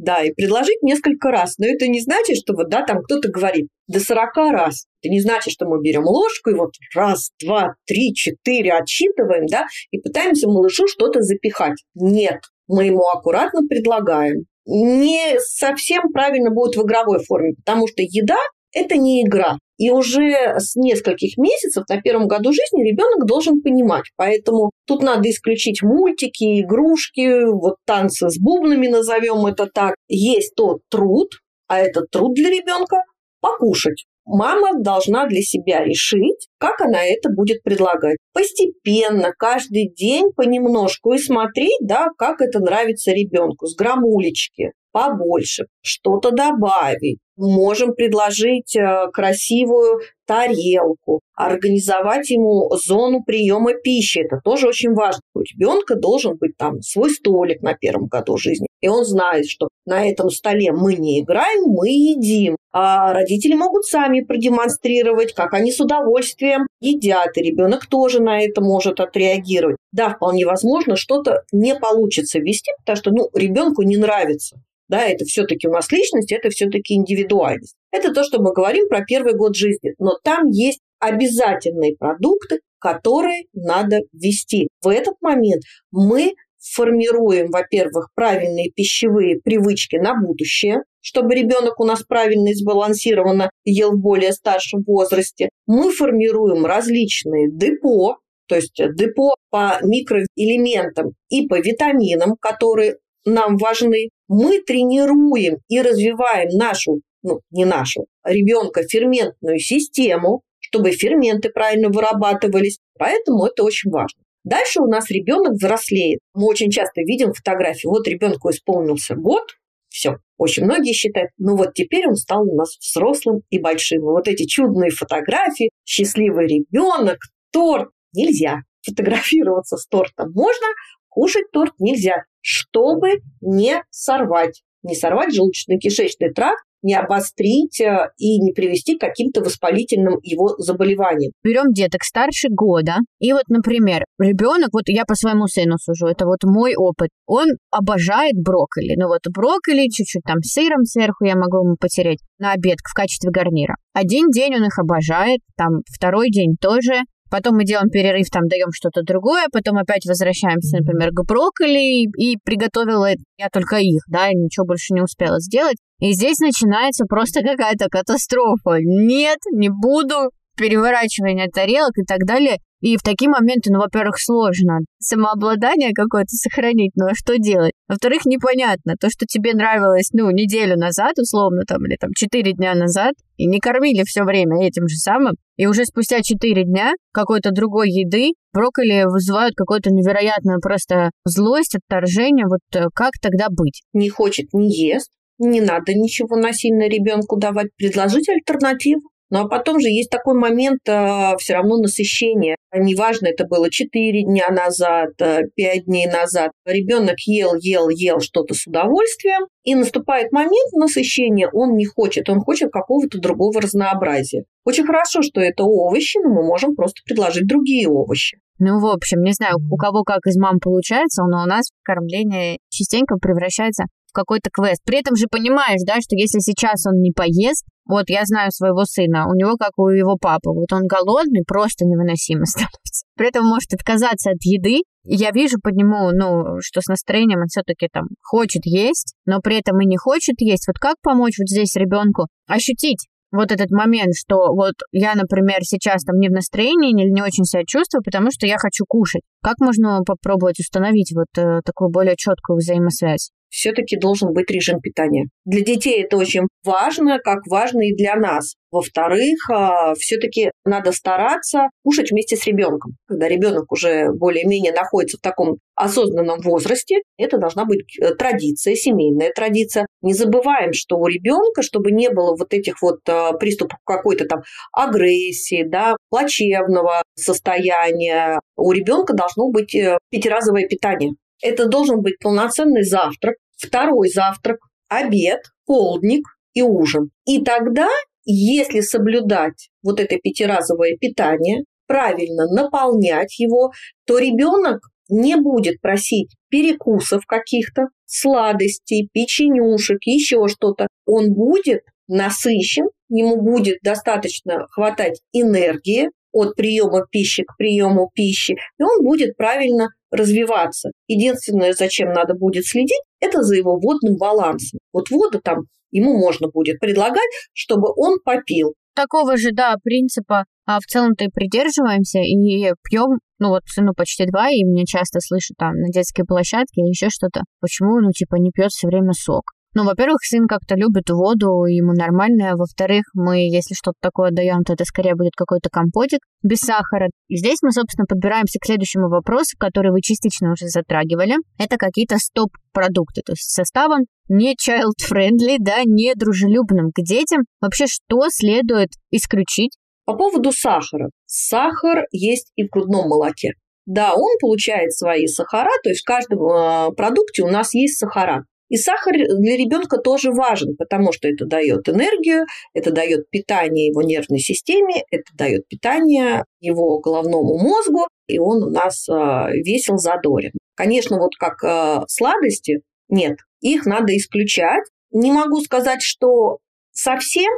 Да, и предложить несколько раз. Но это не значит, что вот, да, там кто-то говорит до 40 раз. Это не значит, что мы берем ложку и вот раз, два, три, четыре отсчитываем, да, и пытаемся малышу что-то запихать. Нет, мы ему аккуратно предлагаем. Не совсем правильно будет в игровой форме, потому что еда это не игра. И уже с нескольких месяцев на первом году жизни ребенок должен понимать. Поэтому тут надо исключить мультики, игрушки, вот танцы с бубнами, назовем это так. Есть тот труд, а этот труд для ребенка покушать. Мама должна для себя решить, как она это будет предлагать. Постепенно, каждый день понемножку и смотреть, да, как это нравится ребенку, с грамулечки побольше, что-то добавить. Можем предложить э, красивую тарелку, организовать ему зону приема пищи. Это тоже очень важно. У ребенка должен быть там свой столик на первом году жизни. И он знает, что на этом столе мы не играем, мы едим. А родители могут сами продемонстрировать, как они с удовольствием едят, и ребенок тоже на это может отреагировать. Да, вполне возможно, что-то не получится ввести, потому что ну, ребенку не нравится да, это все-таки у нас личность, это все-таки индивидуальность. Это то, что мы говорим про первый год жизни, но там есть обязательные продукты, которые надо ввести. В этот момент мы формируем, во-первых, правильные пищевые привычки на будущее, чтобы ребенок у нас правильно и сбалансированно ел в более старшем возрасте. Мы формируем различные депо, то есть депо по микроэлементам и по витаминам, которые нам важны. Мы тренируем и развиваем нашу, ну, не нашу, ребенка ферментную систему, чтобы ферменты правильно вырабатывались. Поэтому это очень важно. Дальше у нас ребенок взрослеет. Мы очень часто видим фотографии. Вот ребенку исполнился год, все. Очень многие считают, ну вот теперь он стал у нас взрослым и большим. И вот эти чудные фотографии, счастливый ребенок, торт. Нельзя фотографироваться с тортом. Можно, кушать торт нельзя, чтобы не сорвать. Не сорвать желудочно-кишечный тракт, не обострить э, и не привести к каким-то воспалительным его заболеваниям. Берем деток старше года, и вот, например, ребенок, вот я по своему сыну сужу, это вот мой опыт, он обожает брокколи, ну вот брокколи, чуть-чуть там сыром сверху я могу ему потереть на обед в качестве гарнира. Один день он их обожает, там второй день тоже, Потом мы делаем перерыв, там даем что-то другое, потом опять возвращаемся, например, к брокколи, и приготовила я только их, да, ничего больше не успела сделать. И здесь начинается просто какая-то катастрофа. Нет, не буду, переворачивание тарелок и так далее. И в такие моменты, ну, во-первых, сложно самообладание какое-то сохранить, ну, а что делать? Во-вторых, непонятно. То, что тебе нравилось, ну, неделю назад, условно, там, или там четыре дня назад, и не кормили все время этим же самым, и уже спустя четыре дня какой-то другой еды брокколи вызывают какую-то невероятную просто злость, отторжение. Вот э, как тогда быть? Не хочет, не ест. Не надо ничего насильно ребенку давать. Предложить альтернативу. Ну а потом же есть такой момент э, все равно насыщения. Неважно, это было 4 дня назад, 5 э, дней назад. Ребенок ел, ел, ел что-то с удовольствием, и наступает момент насыщения, он не хочет, он хочет какого-то другого разнообразия. Очень хорошо, что это овощи, но мы можем просто предложить другие овощи. Ну, в общем, не знаю, у кого как из мам получается, но у нас кормление частенько превращается в какой-то квест. При этом же понимаешь, да, что если сейчас он не поест, вот я знаю своего сына, у него как у его папы, вот он голодный, просто невыносимо становится. При этом может отказаться от еды. Я вижу по нему, ну, что с настроением он все-таки там хочет есть, но при этом и не хочет есть. Вот как помочь вот здесь ребенку ощутить вот этот момент, что вот я, например, сейчас там не в настроении или не очень себя чувствую, потому что я хочу кушать. Как можно попробовать установить вот э, такую более четкую взаимосвязь? Все-таки должен быть режим питания. Для детей это очень важно, как важно и для нас. Во-вторых, а, все-таки надо стараться кушать вместе с ребенком. Когда ребенок уже более-менее находится в таком осознанном возрасте, это должна быть э, традиция, семейная традиция. Не забываем, что у ребенка, чтобы не было вот этих вот а, приступов какой-то там агрессии, да, плачевного состояния, у ребенка должно быть э, пятиразовое питание. Это должен быть полноценный завтрак, второй завтрак, обед, полдник и ужин. И тогда, если соблюдать вот это пятиразовое питание, правильно наполнять его, то ребенок не будет просить перекусов каких-то, сладостей, печенюшек, еще что-то. Он будет насыщен, ему будет достаточно хватать энергии от приема пищи к приему пищи, и он будет правильно развиваться. Единственное, зачем надо будет следить, это за его водным балансом. Вот воду там ему можно будет предлагать, чтобы он попил. Такого же, да, принципа а в целом-то и придерживаемся и пьем, ну вот сыну почти два, и мне часто слышу там на детской площадке еще что-то, почему, ну типа не пьет все время сок. Ну, во-первых, сын как-то любит воду, ему нормально. Во-вторых, мы, если что-то такое даем, то это скорее будет какой-то компотик без сахара. И здесь мы, собственно, подбираемся к следующему вопросу, который вы частично уже затрагивали. Это какие-то стоп-продукты, то есть составом не child-friendly, да, не дружелюбным к детям. Вообще, что следует исключить? По поводу сахара. Сахар есть и в грудном молоке. Да, он получает свои сахара, то есть в каждом э, продукте у нас есть сахара. И сахар для ребенка тоже важен, потому что это дает энергию, это дает питание его нервной системе, это дает питание его головному мозгу, и он у нас а, весел, задорен. Конечно, вот как а, сладости, нет, их надо исключать. Не могу сказать, что совсем,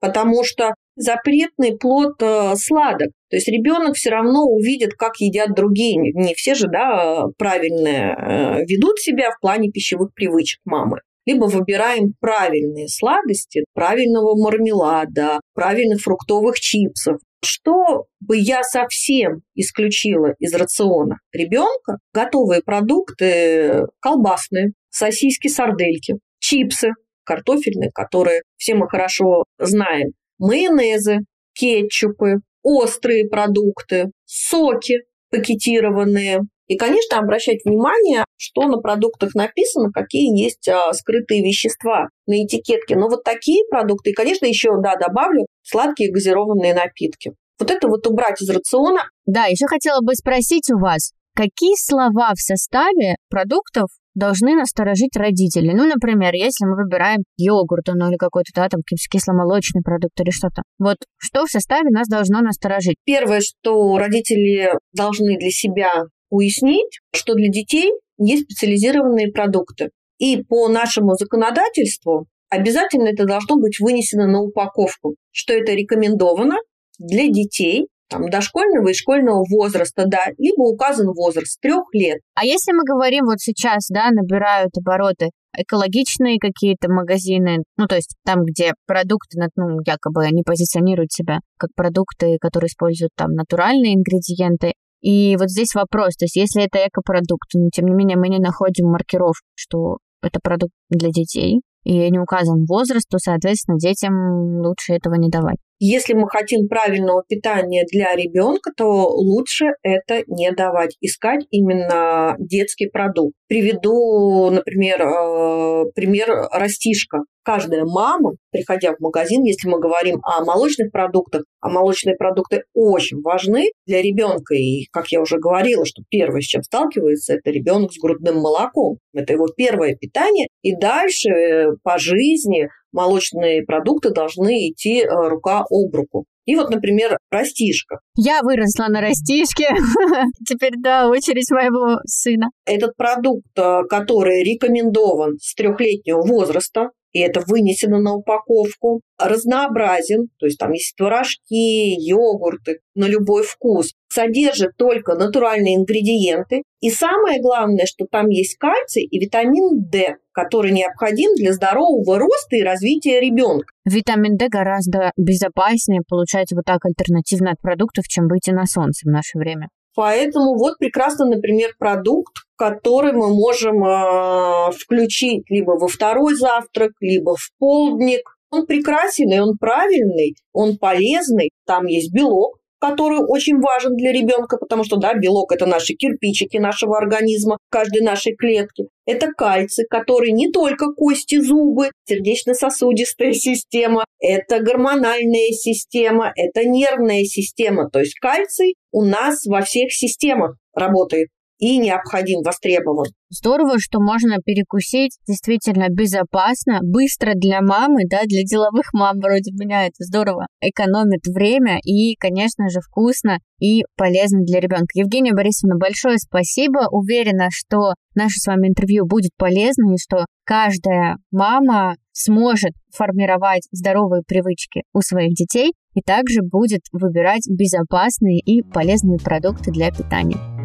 потому что запретный плод э, сладок. То есть ребенок все равно увидит, как едят другие. Не все же да, правильно э, ведут себя в плане пищевых привычек мамы. Либо выбираем правильные сладости, правильного мармелада, правильных фруктовых чипсов. Что бы я совсем исключила из рациона ребенка, готовые продукты колбасные, сосиски, сардельки, чипсы, картофельные, которые все мы хорошо знаем, майонезы, кетчупы, острые продукты, соки. пакетированные. И, конечно, обращать внимание, что на продуктах написано, какие есть а, скрытые вещества на этикетке. Но вот такие продукты, и, конечно, еще, да, добавлю, сладкие газированные напитки. Вот это вот убрать из рациона. Да, еще хотела бы спросить у вас, какие слова в составе продуктов должны насторожить родителей. Ну, например, если мы выбираем йогурт, ну или какой-то, да, там, кисломолочный продукт или что-то. Вот что в составе нас должно насторожить? Первое, что родители должны для себя уяснить, что для детей есть специализированные продукты. И по нашему законодательству обязательно это должно быть вынесено на упаковку, что это рекомендовано для детей там, дошкольного и школьного возраста, да, либо указан возраст трех лет. А если мы говорим вот сейчас, да, набирают обороты экологичные какие-то магазины, ну, то есть там, где продукты, ну, якобы они позиционируют себя как продукты, которые используют там натуральные ингредиенты, и вот здесь вопрос, то есть если это экопродукт, но тем не менее мы не находим маркиров, что это продукт для детей, и не указан возраст, то, соответственно, детям лучше этого не давать. Если мы хотим правильного питания для ребенка, то лучше это не давать. Искать именно детский продукт. Приведу, например, э, пример растишка. Каждая мама, приходя в магазин, если мы говорим о молочных продуктах, а молочные продукты очень важны для ребенка. И, как я уже говорила, что первое, с чем сталкивается, это ребенок с грудным молоком. Это его первое питание. И дальше э, по жизни молочные продукты должны идти э, рука об руку. И вот, например, растишка. Я выросла на растишке. Теперь, да, очередь моего сына. Этот продукт, э, который рекомендован с трехлетнего возраста, и это вынесено на упаковку. Разнообразен, то есть там есть творожки, йогурты на любой вкус. Содержит только натуральные ингредиенты. И самое главное, что там есть кальций и витамин D, который необходим для здорового роста и развития ребенка. Витамин D гораздо безопаснее, получается, вот так альтернативно от продуктов, чем выйти на солнце в наше время. Поэтому вот прекрасно, например, продукт, который мы можем э, включить либо во второй завтрак, либо в полдник. Он прекрасен, и он правильный, он полезный, там есть белок, который очень важен для ребенка, потому что, да, белок – это наши кирпичики нашего организма, каждой нашей клетки. Это кальций, который не только кости, зубы, сердечно-сосудистая система, это гормональная система, это нервная система. То есть кальций у нас во всех системах работает и необходим, востребован. Здорово, что можно перекусить действительно безопасно, быстро для мамы, да, для деловых мам вроде меня это здорово. Экономит время и, конечно же, вкусно и полезно для ребенка. Евгения Борисовна, большое спасибо. Уверена, что наше с вами интервью будет полезно и что каждая мама сможет формировать здоровые привычки у своих детей и также будет выбирать безопасные и полезные продукты для питания.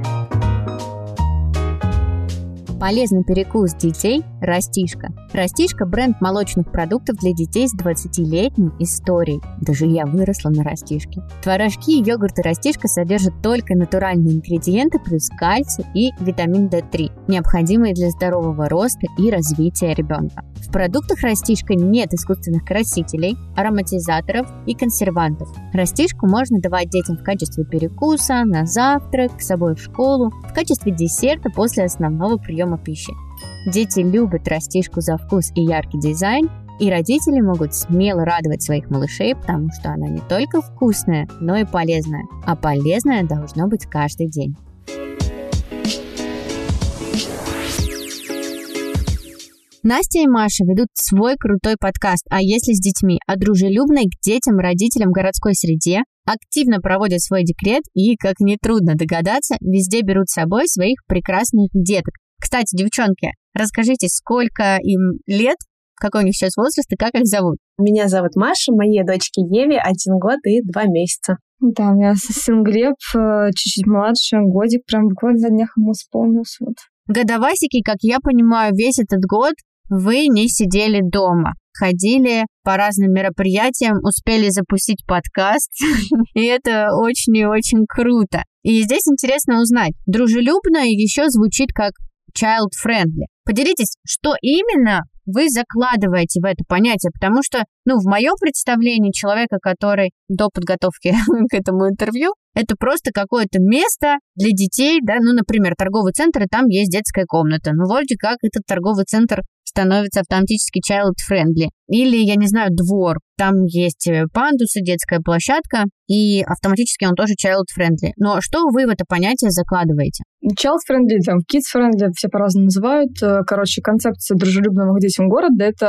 Полезный перекус детей – Растишка. Растишка – бренд молочных продуктов для детей с 20-летней историей. Даже я выросла на Растишке. Творожки и йогурты Растишка содержат только натуральные ингредиенты плюс кальций и витамин D3, необходимые для здорового роста и развития ребенка. В продуктах Растишка нет искусственных красителей, ароматизаторов и консервантов. Растишку можно давать детям в качестве перекуса, на завтрак, с собой в школу, в качестве десерта после основного приема приема пищи. Дети любят растишку за вкус и яркий дизайн, и родители могут смело радовать своих малышей, потому что она не только вкусная, но и полезная. А полезная должно быть каждый день. Настя и Маша ведут свой крутой подкаст «А если с детьми?» о дружелюбной к детям родителям городской среде, активно проводят свой декрет и, как нетрудно догадаться, везде берут с собой своих прекрасных деток, кстати, девчонки, расскажите, сколько им лет, какой у них сейчас возраст и как их зовут? Меня зовут Маша, моей дочке Еве один год и два месяца. Да, у меня сын Глеб э, чуть-чуть младше, годик, прям буквально за днях ему исполнился. Вот. Годовасики, как я понимаю, весь этот год вы не сидели дома ходили по разным мероприятиям, успели запустить подкаст, и это очень и очень круто. И здесь интересно узнать, дружелюбно еще звучит как child-friendly. Поделитесь, что именно вы закладываете в это понятие, потому что, ну, в моем представлении человека, который до подготовки к этому интервью это просто какое-то место для детей, да, ну, например, торговый центр, и там есть детская комната. Ну, вроде как этот торговый центр становится автоматически child-friendly. Или, я не знаю, двор. Там есть э, пандусы, детская площадка, и автоматически он тоже child-friendly. Но что вы в это понятие закладываете? Child-friendly, там, kids-friendly, все по-разному называют. Э, короче, концепция дружелюбного к детям города — это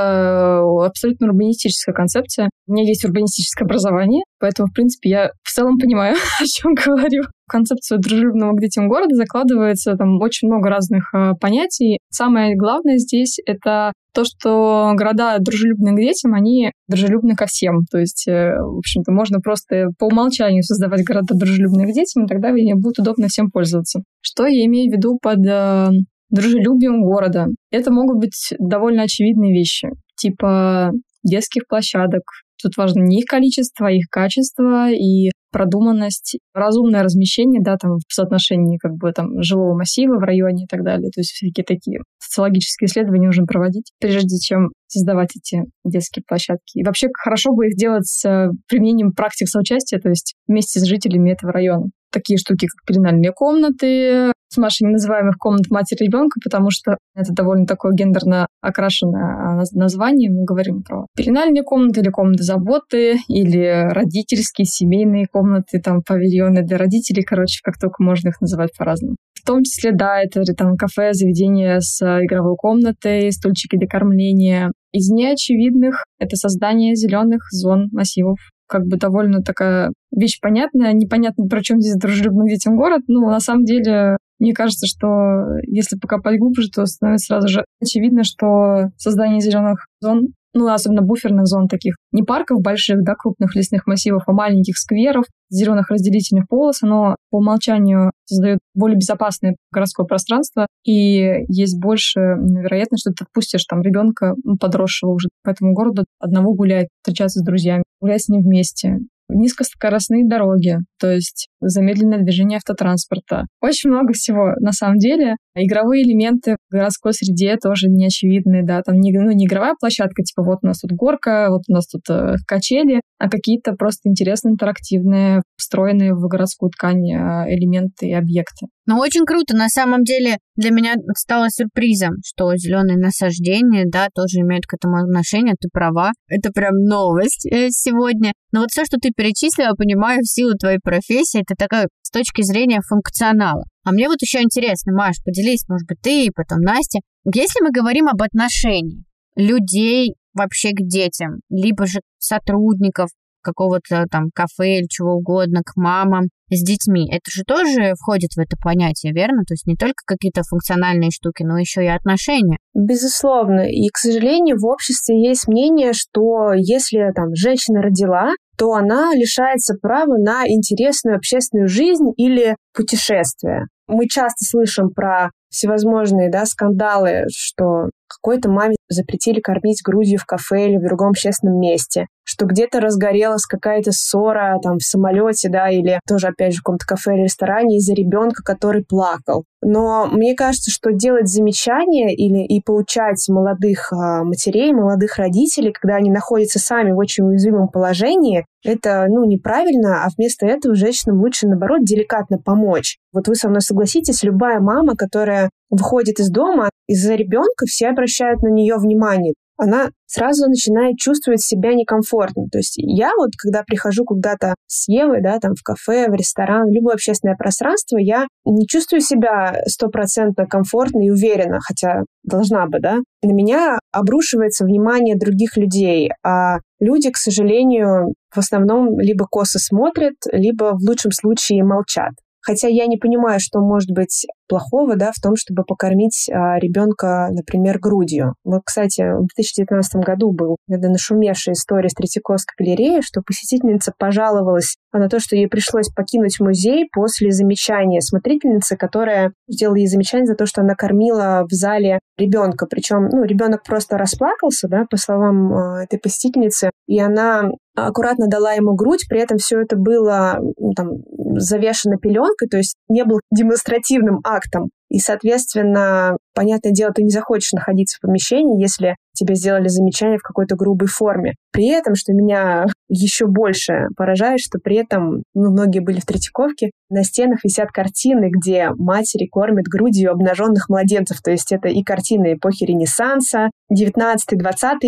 э, абсолютно урбанистическая концепция. У меня есть урбанистическое образование, поэтому, в принципе, я в целом понимаю, о чем говорю. В концепцию дружелюбного к детям города закладывается там очень много разных э, понятий. Самое главное здесь — это то, что города дружелюбны к детям, они дружелюбны ко всем. То есть, э, в общем-то, можно просто по умолчанию создавать города дружелюбные к детям, и тогда будет удобно всем пользоваться. Что я имею в виду под э, дружелюбием города? Это могут быть довольно очевидные вещи, типа детских площадок. Тут важно не их количество, а их качество и продуманность, разумное размещение, да, там в соотношении как бы там жилого массива в районе и так далее. То есть всякие такие социологические исследования нужно проводить, прежде чем создавать эти детские площадки. И вообще хорошо бы их делать с применением практик соучастия, то есть вместе с жителями этого района такие штуки, как пеленальные комнаты, с Машей не называем их комнат матери ребенка, потому что это довольно такое гендерно окрашенное а, название. Мы говорим про пеленальные комнаты или комнаты заботы, или родительские, семейные комнаты, там, павильоны для родителей, короче, как только можно их называть по-разному. В том числе, да, это там кафе, заведение с игровой комнатой, стульчики для кормления. Из неочевидных это создание зеленых зон массивов как бы довольно такая вещь понятная. Непонятно, про чем здесь дружелюбный детям город. Ну, на самом деле, мне кажется, что если покопать глубже, то становится сразу же очевидно, что создание зеленых зон ну, особенно буферных зон таких, не парков больших, да, крупных лесных массивов, а маленьких скверов, зеленых разделительных полос, оно по умолчанию создает более безопасное городское пространство, и есть больше вероятность, что ты отпустишь там ребенка ну, подросшего уже по этому городу одного гулять, встречаться с друзьями, гулять с ним вместе низкоскоростные дороги, то есть замедленное движение автотранспорта. Очень много всего на самом деле. Игровые элементы в городской среде тоже не очевидные, да, там не, ну, не игровая площадка, типа вот у нас тут горка, вот у нас тут э, качели, а какие-то просто интересные, интерактивные, встроенные в городскую ткань э, элементы и объекты. Ну, очень круто. На самом деле для меня стало сюрпризом, что зеленые насаждения, да, тоже имеют к этому отношение. Ты права. Это прям новость э, сегодня. Но вот все, что ты перечислила, понимаю, в силу твоей профессии, это такая с точки зрения функционала. А мне вот еще интересно, Маш, поделись, может быть, ты и потом Настя. Если мы говорим об отношении людей вообще к детям, либо же сотрудников какого-то там кафе или чего угодно, к мамам, с детьми. Это же тоже входит в это понятие, верно? То есть не только какие-то функциональные штуки, но еще и отношения. Безусловно. И, к сожалению, в обществе есть мнение, что если там женщина родила, то она лишается права на интересную общественную жизнь или путешествие. Мы часто слышим про всевозможные да, скандалы, что какой-то маме запретили кормить грудью в кафе или в другом общественном месте, что где-то разгорелась какая-то ссора там в самолете, да, или тоже опять же в каком-то кафе или ресторане из-за ребенка, который плакал. Но мне кажется, что делать замечания или и получать молодых а, матерей, молодых родителей, когда они находятся сами в очень уязвимом положении, это, ну, неправильно, а вместо этого женщинам лучше, наоборот, деликатно помочь. Вот вы со мной согласитесь, любая мама, которая выходит из дома, из-за ребенка все обращают на нее внимание она сразу начинает чувствовать себя некомфортно. То есть я вот, когда прихожу куда-то с Евой, да, там в кафе, в ресторан, любое общественное пространство, я не чувствую себя стопроцентно комфортно и уверенно, хотя должна бы, да. На меня обрушивается внимание других людей, а люди, к сожалению, в основном либо косо смотрят, либо в лучшем случае молчат. Хотя я не понимаю, что может быть плохого да, в том, чтобы покормить а, ребенка, например, грудью. Вот, кстати, в 2019 году был когда нашумевшая история с Третьяковской галереи, что посетительница пожаловалась на то, что ей пришлось покинуть музей после замечания смотрительницы, которая сделала ей замечание за то, что она кормила в зале ребенка. Причем, ну, ребенок просто расплакался, да, по словам э, этой посетительницы, и она аккуратно дала ему грудь, при этом все это было ну, там, завешено пеленкой, то есть не был демонстративным актом. И, соответственно, понятное дело, ты не захочешь находиться в помещении, если тебе сделали замечание в какой-то грубой форме. При этом, что меня еще больше поражает, что при этом, ну, многие были в Третьяковке, на стенах висят картины, где матери кормят грудью обнаженных младенцев. То есть это и картины эпохи Ренессанса, 19-20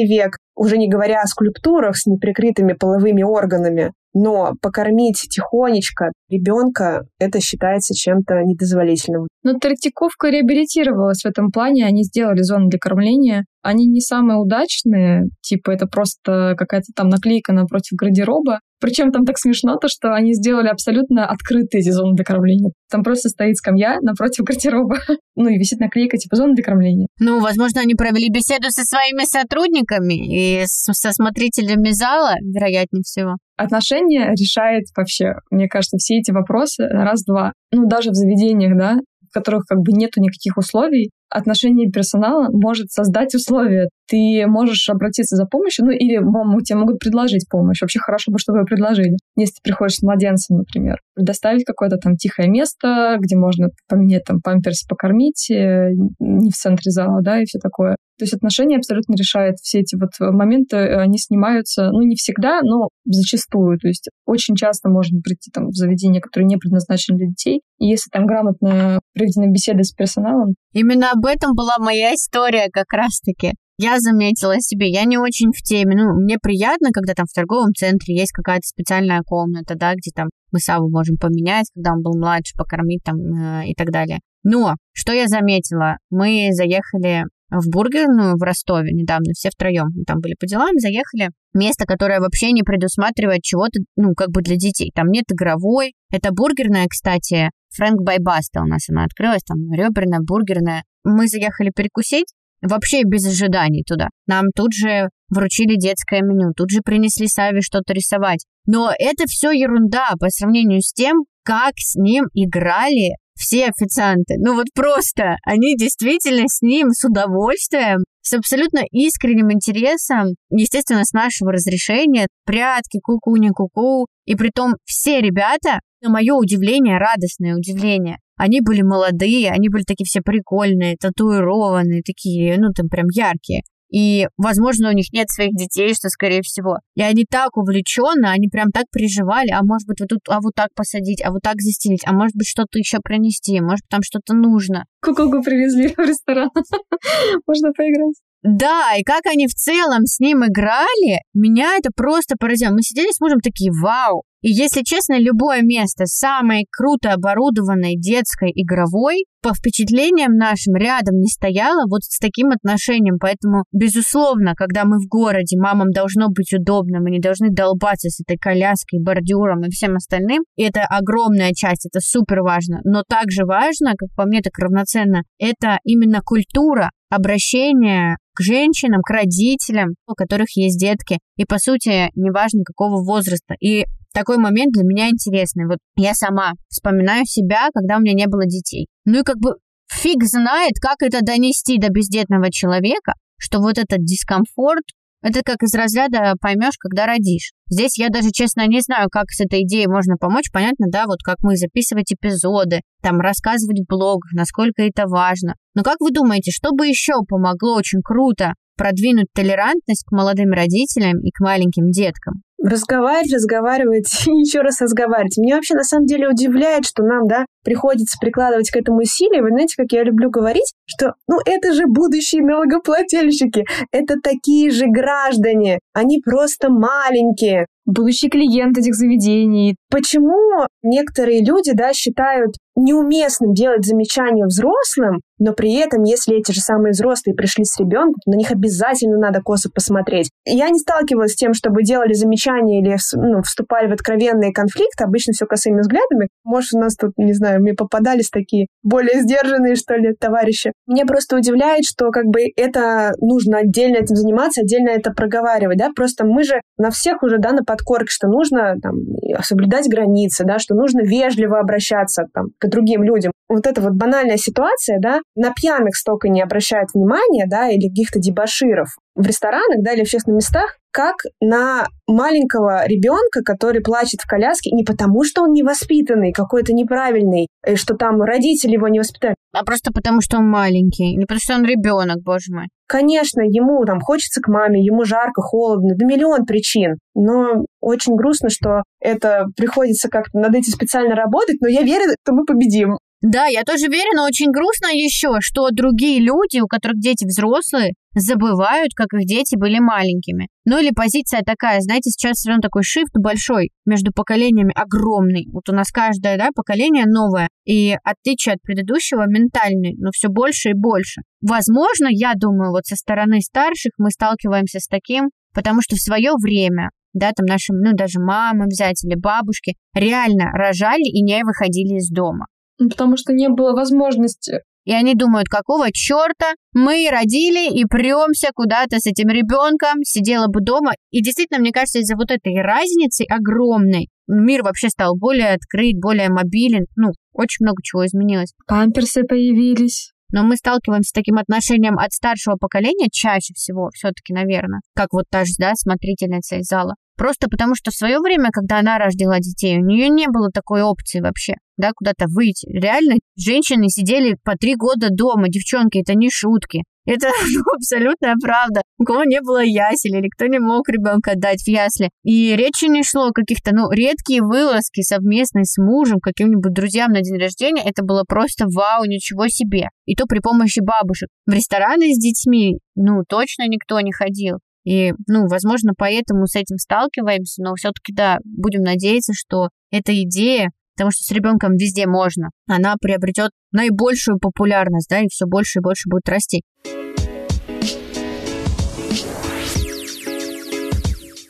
век, уже не говоря о скульптурах с неприкрытыми половыми органами. Но покормить тихонечко ребенка это считается чем-то недозволительным. Но Третьяковка реабилитировалась в этом плане. Они сделали зону для кормления. Они не самые удачные, типа это просто какая-то там наклейка напротив гардероба. Причем там так смешно то, что они сделали абсолютно открытые эти зоны для кормления. Там просто стоит скамья напротив гардероба. ну и висит наклейка типа зона для кормления. Ну, возможно, они провели беседу со своими сотрудниками и со смотрителями зала, вероятнее всего. Отношения решает вообще, мне кажется, все эти вопросы раз-два. Ну, даже в заведениях, да, в которых как бы нету никаких условий, отношение персонала может создать условия. Ты можешь обратиться за помощью, ну или вам, тебе могут предложить помощь. Вообще хорошо бы, чтобы вы предложили. Если ты приходишь с младенцем, например, предоставить какое-то там тихое место, где можно поменять там памперс, покормить, э, не в центре зала, да, и все такое. То есть отношения абсолютно решают все эти вот моменты, они снимаются, ну, не всегда, но зачастую. То есть очень часто можно прийти там в заведение, которое не предназначено для детей, и если там грамотно проведены беседы с персоналом. Именно об этом была моя история как раз-таки. Я заметила себе, я не очень в теме. Ну, мне приятно, когда там в торговом центре есть какая-то специальная комната, да, где там мы Саву можем поменять, когда он был младше, покормить там э, и так далее. Но что я заметила? Мы заехали в бургерную в Ростове недавно, все втроем. Мы там были по делам, заехали. Место, которое вообще не предусматривает чего-то, ну, как бы для детей. Там нет игровой. Это бургерная, кстати, Фрэнк Байбаста у нас она открылась, там реберная, бургерная. Мы заехали перекусить, вообще без ожиданий туда. Нам тут же вручили детское меню, тут же принесли Сави что-то рисовать. Но это все ерунда по сравнению с тем, как с ним играли все официанты. Ну вот просто, они действительно с ним с удовольствием, с абсолютно искренним интересом, естественно, с нашего разрешения, прятки, ку-ку, не ку-ку. И притом все ребята, на мое удивление, радостное удивление, они были молодые, они были такие все прикольные, татуированные, такие, ну, там прям яркие. И, возможно, у них нет своих детей, что скорее всего. И они так увлеченно, они прям так переживали, а может быть, вот тут, а вот так посадить, а вот так застелить, а может быть, что-то еще принести, может, там что-то нужно. Куколку привезли в ресторан. Можно поиграть. Да, и как они в целом с ним играли, меня это просто поразило. Мы сидели с мужем такие, вау. И если честно, любое место самой круто оборудованной детской игровой по впечатлениям нашим рядом не стояло вот с таким отношением. Поэтому, безусловно, когда мы в городе, мамам должно быть удобно, мы не должны долбаться с этой коляской, бордюром и всем остальным. И это огромная часть, это супер важно. Но также важно, как по мне, так равноценно, это именно культура обращения к женщинам, к родителям, у которых есть детки. И, по сути, неважно какого возраста. И такой момент для меня интересный. Вот я сама вспоминаю себя, когда у меня не было детей. Ну и как бы фиг знает, как это донести до бездетного человека, что вот этот дискомфорт, это как из разряда поймешь, когда родишь. Здесь я даже, честно, не знаю, как с этой идеей можно помочь. Понятно, да, вот как мы записывать эпизоды, там рассказывать в блогах, насколько это важно. Но как вы думаете, что бы еще помогло очень круто продвинуть толерантность к молодым родителям и к маленьким деткам? Разговаривать, разговаривать и еще раз разговаривать. Мне вообще на самом деле удивляет, что нам, да, приходится прикладывать к этому усилия. Вы знаете, как я люблю говорить, что, ну, это же будущие налогоплательщики, это такие же граждане, они просто маленькие, будущий клиент этих заведений. Почему некоторые люди, да, считают неуместным делать замечания взрослым, но при этом, если эти же самые взрослые пришли с ребенком, на них обязательно надо косо посмотреть. Я не сталкивалась с тем, чтобы делали замечания или ну, вступали в откровенные конфликты, обычно все косыми взглядами. Может, у нас тут, не знаю, мне попадались такие более сдержанные, что ли, товарищи. Меня просто удивляет, что как бы это нужно отдельно этим заниматься, отдельно это проговаривать, да, просто мы же на всех уже, да, на подкорке, что нужно там соблюдать границы, да, что нужно вежливо обращаться там к другим людям. Вот эта вот банальная ситуация, да, на пьяных столько не обращают внимания, да, или каких-то дебаширов в ресторанах, да, или в общественных местах, как на маленького ребенка, который плачет в коляске не потому, что он невоспитанный, какой-то неправильный, что там родители его не воспитали, А просто потому, что он маленький, не потому, что он ребенок, боже мой. Конечно, ему там хочется к маме, ему жарко, холодно, да миллион причин. Но очень грустно, что это приходится как-то над этим специально работать, но я верю, что мы победим. Да, я тоже верю, но очень грустно еще, что другие люди, у которых дети взрослые, забывают, как их дети были маленькими. Ну или позиция такая, знаете, сейчас все равно такой шифт большой между поколениями огромный. Вот у нас каждое да, поколение новое, и отличие от предыдущего ментальный, но все больше и больше. Возможно, я думаю, вот со стороны старших мы сталкиваемся с таким, потому что в свое время да, там наши, ну, даже мамы взять или бабушки, реально рожали и не выходили из дома. Ну, потому что не было возможности. И они думают, какого черта мы родили и премся куда-то с этим ребенком, сидела бы дома. И действительно, мне кажется, из-за вот этой разницы огромной мир вообще стал более открыт, более мобилен. Ну, очень много чего изменилось. Памперсы появились. Но мы сталкиваемся с таким отношением от старшего поколения чаще всего, все-таки, наверное, как вот та же, да, смотрительница из зала. Просто потому, что в свое время, когда она рождала детей, у нее не было такой опции вообще, да, куда-то выйти. Реально, женщины сидели по три года дома, девчонки, это не шутки. Это ну, абсолютная правда. У кого не было ясель или кто не мог ребенка отдать в ясли. И речи не шло о каких-то, ну, редкие вылазки совместные с мужем, каким-нибудь друзьям на день рождения. Это было просто вау, ничего себе. И то при помощи бабушек. В рестораны с детьми, ну, точно никто не ходил. И, ну, возможно, поэтому с этим сталкиваемся, но все-таки, да, будем надеяться, что эта идея, потому что с ребенком везде можно, она приобретет наибольшую популярность, да, и все больше и больше будет расти.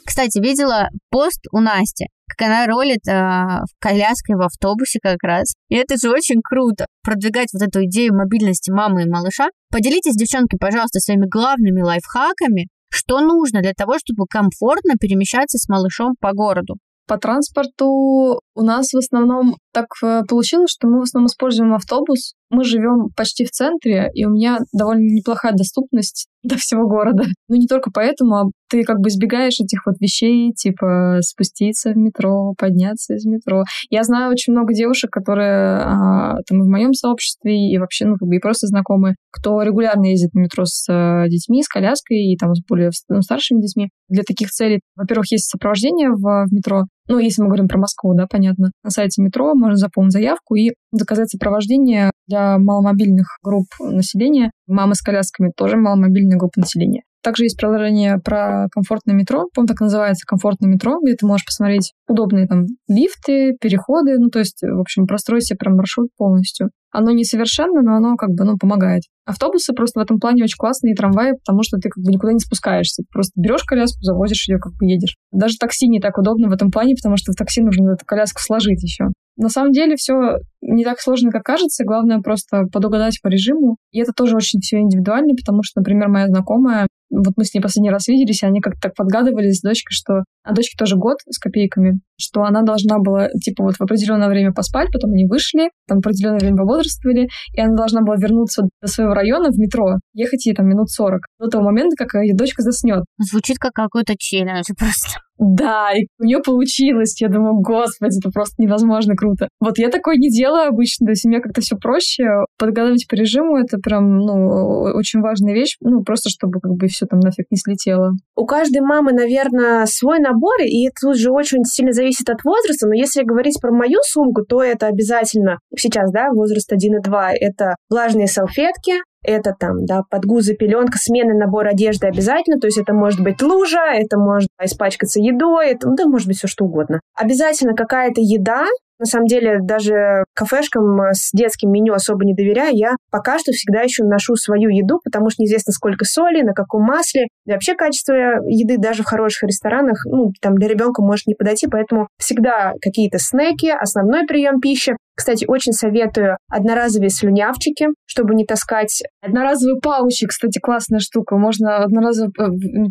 Кстати, видела пост у Насти, как она ролит э, в коляской в автобусе как раз. И это же очень круто, продвигать вот эту идею мобильности мамы и малыша. Поделитесь, девчонки, пожалуйста, своими главными лайфхаками, что нужно для того, чтобы комфортно перемещаться с малышом по городу? По транспорту у нас в основном так э, получилось, что мы в основном используем автобус. Мы живем почти в центре, и у меня довольно неплохая доступность до всего города. Ну, не только поэтому, а ты как бы избегаешь этих вот вещей, типа спуститься в метро, подняться из метро. Я знаю очень много девушек, которые а, там в моем сообществе и вообще, ну, как бы и просто знакомые, кто регулярно ездит на метро с а, детьми, с коляской и там с более ну, старшими детьми. Для таких целей, во-первых, есть сопровождение в, в метро, ну, если мы говорим про Москву, да, понятно. На сайте метро можно заполнить заявку и заказать сопровождение для маломобильных групп населения. Мамы с колясками тоже маломобильная группа населения. Также есть приложение про комфортное метро, по так называется комфортное метро, где ты можешь посмотреть удобные там лифты, переходы, ну то есть, в общем, простроить себе прям маршрут полностью. Оно несовершенно, но оно как бы, ну, помогает. Автобусы просто в этом плане очень классные, и трамваи, потому что ты как бы никуда не спускаешься. Ты просто берешь коляску, завозишь ее, как бы едешь. Даже такси не так удобно в этом плане, потому что в такси нужно эту коляску сложить еще. На самом деле все не так сложно, как кажется. Главное просто подугадать по режиму. И это тоже очень все индивидуально, потому что, например, моя знакомая, вот мы с ней последний раз виделись, и они как-то так подгадывали с дочкой, что... А дочке тоже год с копейками, что она должна была, типа, вот в определенное время поспать, потом они вышли, там определенное время пободрствовали, и она должна была вернуться до своего района в метро, ехать ей там минут 40, до того момента, как ее дочка заснет. Звучит как какой-то челлендж просто. Да, и у нее получилось. Я думаю, господи, это просто невозможно круто. Вот я такое не делаю обычно, то есть у меня как-то все проще. Подготовить по режиму — это прям, ну, очень важная вещь, ну, просто чтобы как бы все там нафиг не слетело. У каждой мамы, наверное, свой набор, и это тут же очень сильно зависит от возраста, но если говорить про мою сумку, то это обязательно сейчас, да, возраст 1 и 2, это влажные салфетки, это там, да, подгузы, пеленка, сменный набор одежды обязательно, то есть это может быть лужа, это может испачкаться едой, это, да, может быть все что угодно. Обязательно какая-то еда, на самом деле, даже кафешкам с детским меню особо не доверяю. Я пока что всегда еще ношу свою еду, потому что неизвестно, сколько соли, на каком масле. И вообще качество еды даже в хороших ресторанах, ну, там для ребенка может не подойти, поэтому всегда какие-то снеки, основной прием пищи. Кстати, очень советую одноразовые слюнявчики, чтобы не таскать. Одноразовые паучи, кстати, классная штука. Можно одноразово... Э,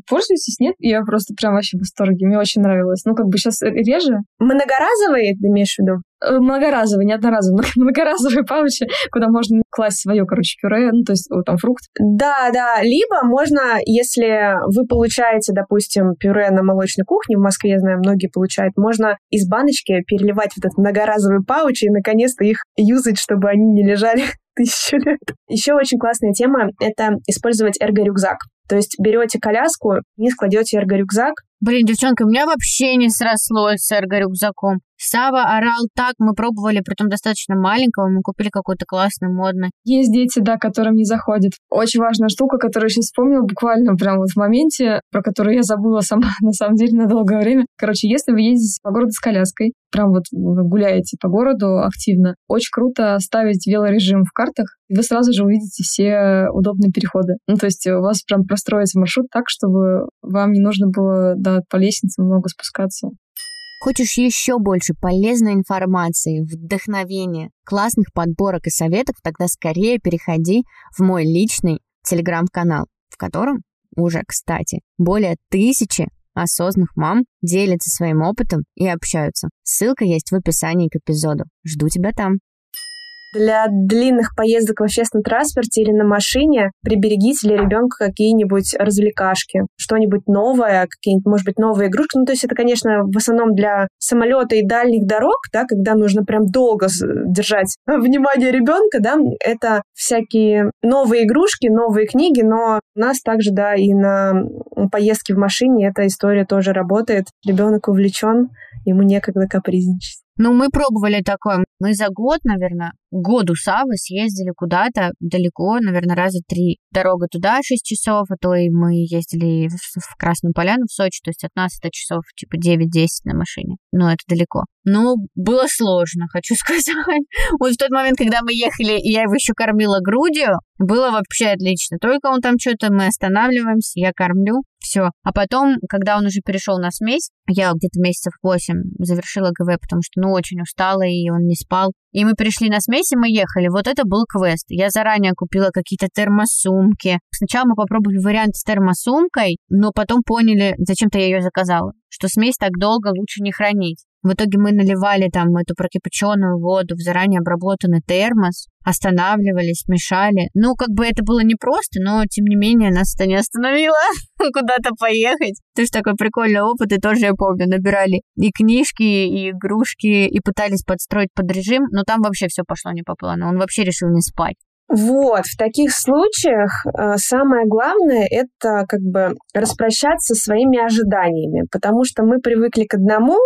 пользуетесь, нет? Я просто прям вообще в восторге. Мне очень нравилось. Ну, как бы сейчас реже. Многоразовые, ты имеешь в виду? Э, многоразовые, не одноразовые, многоразовые паучи, куда можно класть свое, короче, пюре, ну, то есть там фрукт. Да, да, либо можно, если вы получаете, допустим, пюре на молочной кухне, в Москве, я знаю, многие получают, можно из баночки переливать в этот многоразовый пауч и, наконец-то, их юзать, чтобы они не лежали тысячу лет. Еще очень классная тема — это использовать эрго-рюкзак. То есть берете коляску, вниз кладете эрго-рюкзак, Блин, девчонка, у меня вообще не срослось с эрго-рюкзаком. Сава орал так, мы пробовали, притом достаточно маленького, мы купили какой-то классный, модный. Есть дети, да, которым не заходит. Очень важная штука, которую я сейчас вспомнила буквально прямо вот в моменте, про которую я забыла сама, на самом деле, на долгое время. Короче, если вы ездите по городу с коляской, прям вот гуляете по городу активно, очень круто ставить велорежим в картах, и вы сразу же увидите все удобные переходы. Ну, то есть у вас прям простроится маршрут так, чтобы вам не нужно было да, по лестнице много спускаться. Хочешь еще больше полезной информации, вдохновения, классных подборок и советов, тогда скорее переходи в мой личный телеграм-канал, в котором уже, кстати, более тысячи осознанных мам делятся своим опытом и общаются. Ссылка есть в описании к эпизоду. Жду тебя там. Для длинных поездок в общественном транспорте или на машине приберегите для ребенка какие-нибудь развлекашки, что-нибудь новое, какие-нибудь, может быть, новые игрушки. Ну, то есть это, конечно, в основном для самолета и дальних дорог, да, когда нужно прям долго держать внимание ребенка, да, это всякие новые игрушки, новые книги, но у нас также, да, и на поездке в машине эта история тоже работает. Ребенок увлечен, ему некогда капризничать. Ну, мы пробовали такое. Мы за год, наверное, году Савы съездили куда-то далеко, наверное, раза три. Дорога туда 6 часов, а то и мы ездили в Красную Поляну, в Сочи, то есть от нас это часов типа 9-10 на машине. Но это далеко. Ну, было сложно, хочу сказать. Вот в тот момент, когда мы ехали, и я его еще кормила грудью, было вообще отлично. Только он там что-то, мы останавливаемся, я кормлю, все. А потом, когда он уже перешел на смесь, я где-то месяцев 8 завершила ГВ, потому что, ну, очень устала, и он не спал. И мы пришли на смесь, и мы ехали. Вот это был квест. Я заранее купила какие-то термосумки. Сначала мы попробовали вариант с термосумкой, но потом поняли, зачем-то я ее заказала, что смесь так долго лучше не хранить. В итоге мы наливали там эту прокипяченную воду в заранее обработанный термос, останавливались, мешали. Ну, как бы это было непросто, но тем не менее нас это не остановило куда-то поехать. Тоже такой прикольный опыт, и тоже я помню, набирали и книжки, и игрушки, и пытались подстроить под режим, но там вообще все пошло не по плану. Он вообще решил не спать. Вот, в таких случаях э, самое главное это как бы распрощаться со своими ожиданиями, потому что мы привыкли к одному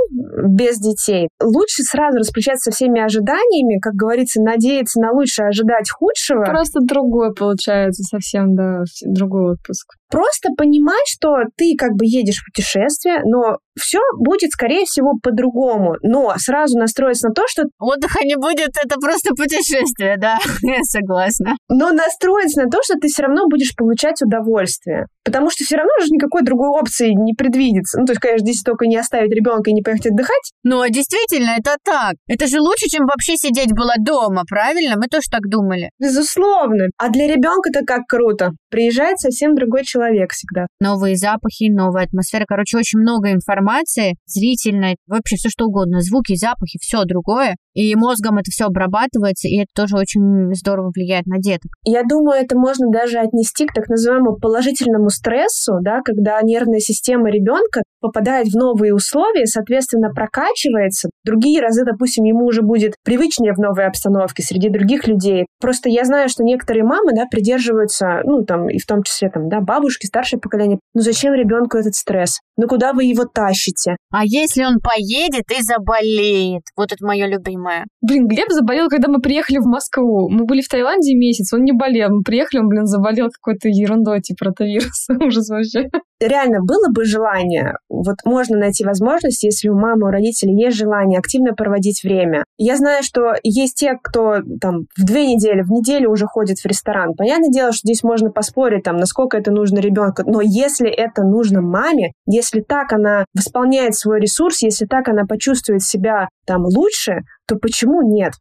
без детей. Лучше сразу распрощаться со всеми ожиданиями, как говорится, надеяться на лучшее, ожидать худшего. Просто другое получается, совсем, да, другой отпуск. Просто понимать, что ты как бы едешь в путешествие, но все будет, скорее всего, по-другому. Но сразу настроиться на то, что... Отдыха не будет, это просто путешествие, да, я согласна. Но настроиться на то, что ты все равно будешь получать удовольствие. Потому что все равно же никакой другой опции не предвидится. Ну, то есть, конечно, здесь только не оставить ребенка и не поехать отдыхать. Ну, а действительно, это так. Это же лучше, чем вообще сидеть было дома, правильно? Мы тоже так думали. Безусловно. А для ребенка-то как круто. Приезжает совсем другой человек всегда. Новые запахи, новая атмосфера. Короче, очень много информации, зрительной, вообще все что угодно. Звуки, запахи, все другое. И мозгом это все обрабатывается, и это тоже очень здорово влияет на деток. Я думаю, это можно даже отнести к так называемому положительному стрессу, да, когда нервная система ребенка попадает в новые условия, соответственно, прокачивается. Другие разы, допустим, ему уже будет привычнее в новой обстановке среди других людей. Просто я знаю, что некоторые мамы, да, придерживаются, ну, там, и в том числе, там, да, бабушки, старшее поколение. Ну, зачем ребенку этот стресс? Ну, куда вы его тащите? А если он поедет и заболеет? Вот это мое любимое. Блин, Глеб заболел, когда мы приехали в Москву. Мы были в Таиланде месяц, он не болел. Мы приехали, он, блин, заболел какой-то ерундой, типа ротавирус. Ужас вообще. Реально, было бы желание вот можно найти возможность, если у мамы, у родителей есть желание активно проводить время. Я знаю, что есть те, кто там в две недели, в неделю уже ходит в ресторан. Понятное дело, что здесь можно поспорить, там, насколько это нужно ребенку, но если это нужно маме, если так она восполняет свой ресурс, если так она почувствует себя там лучше, то почему нет?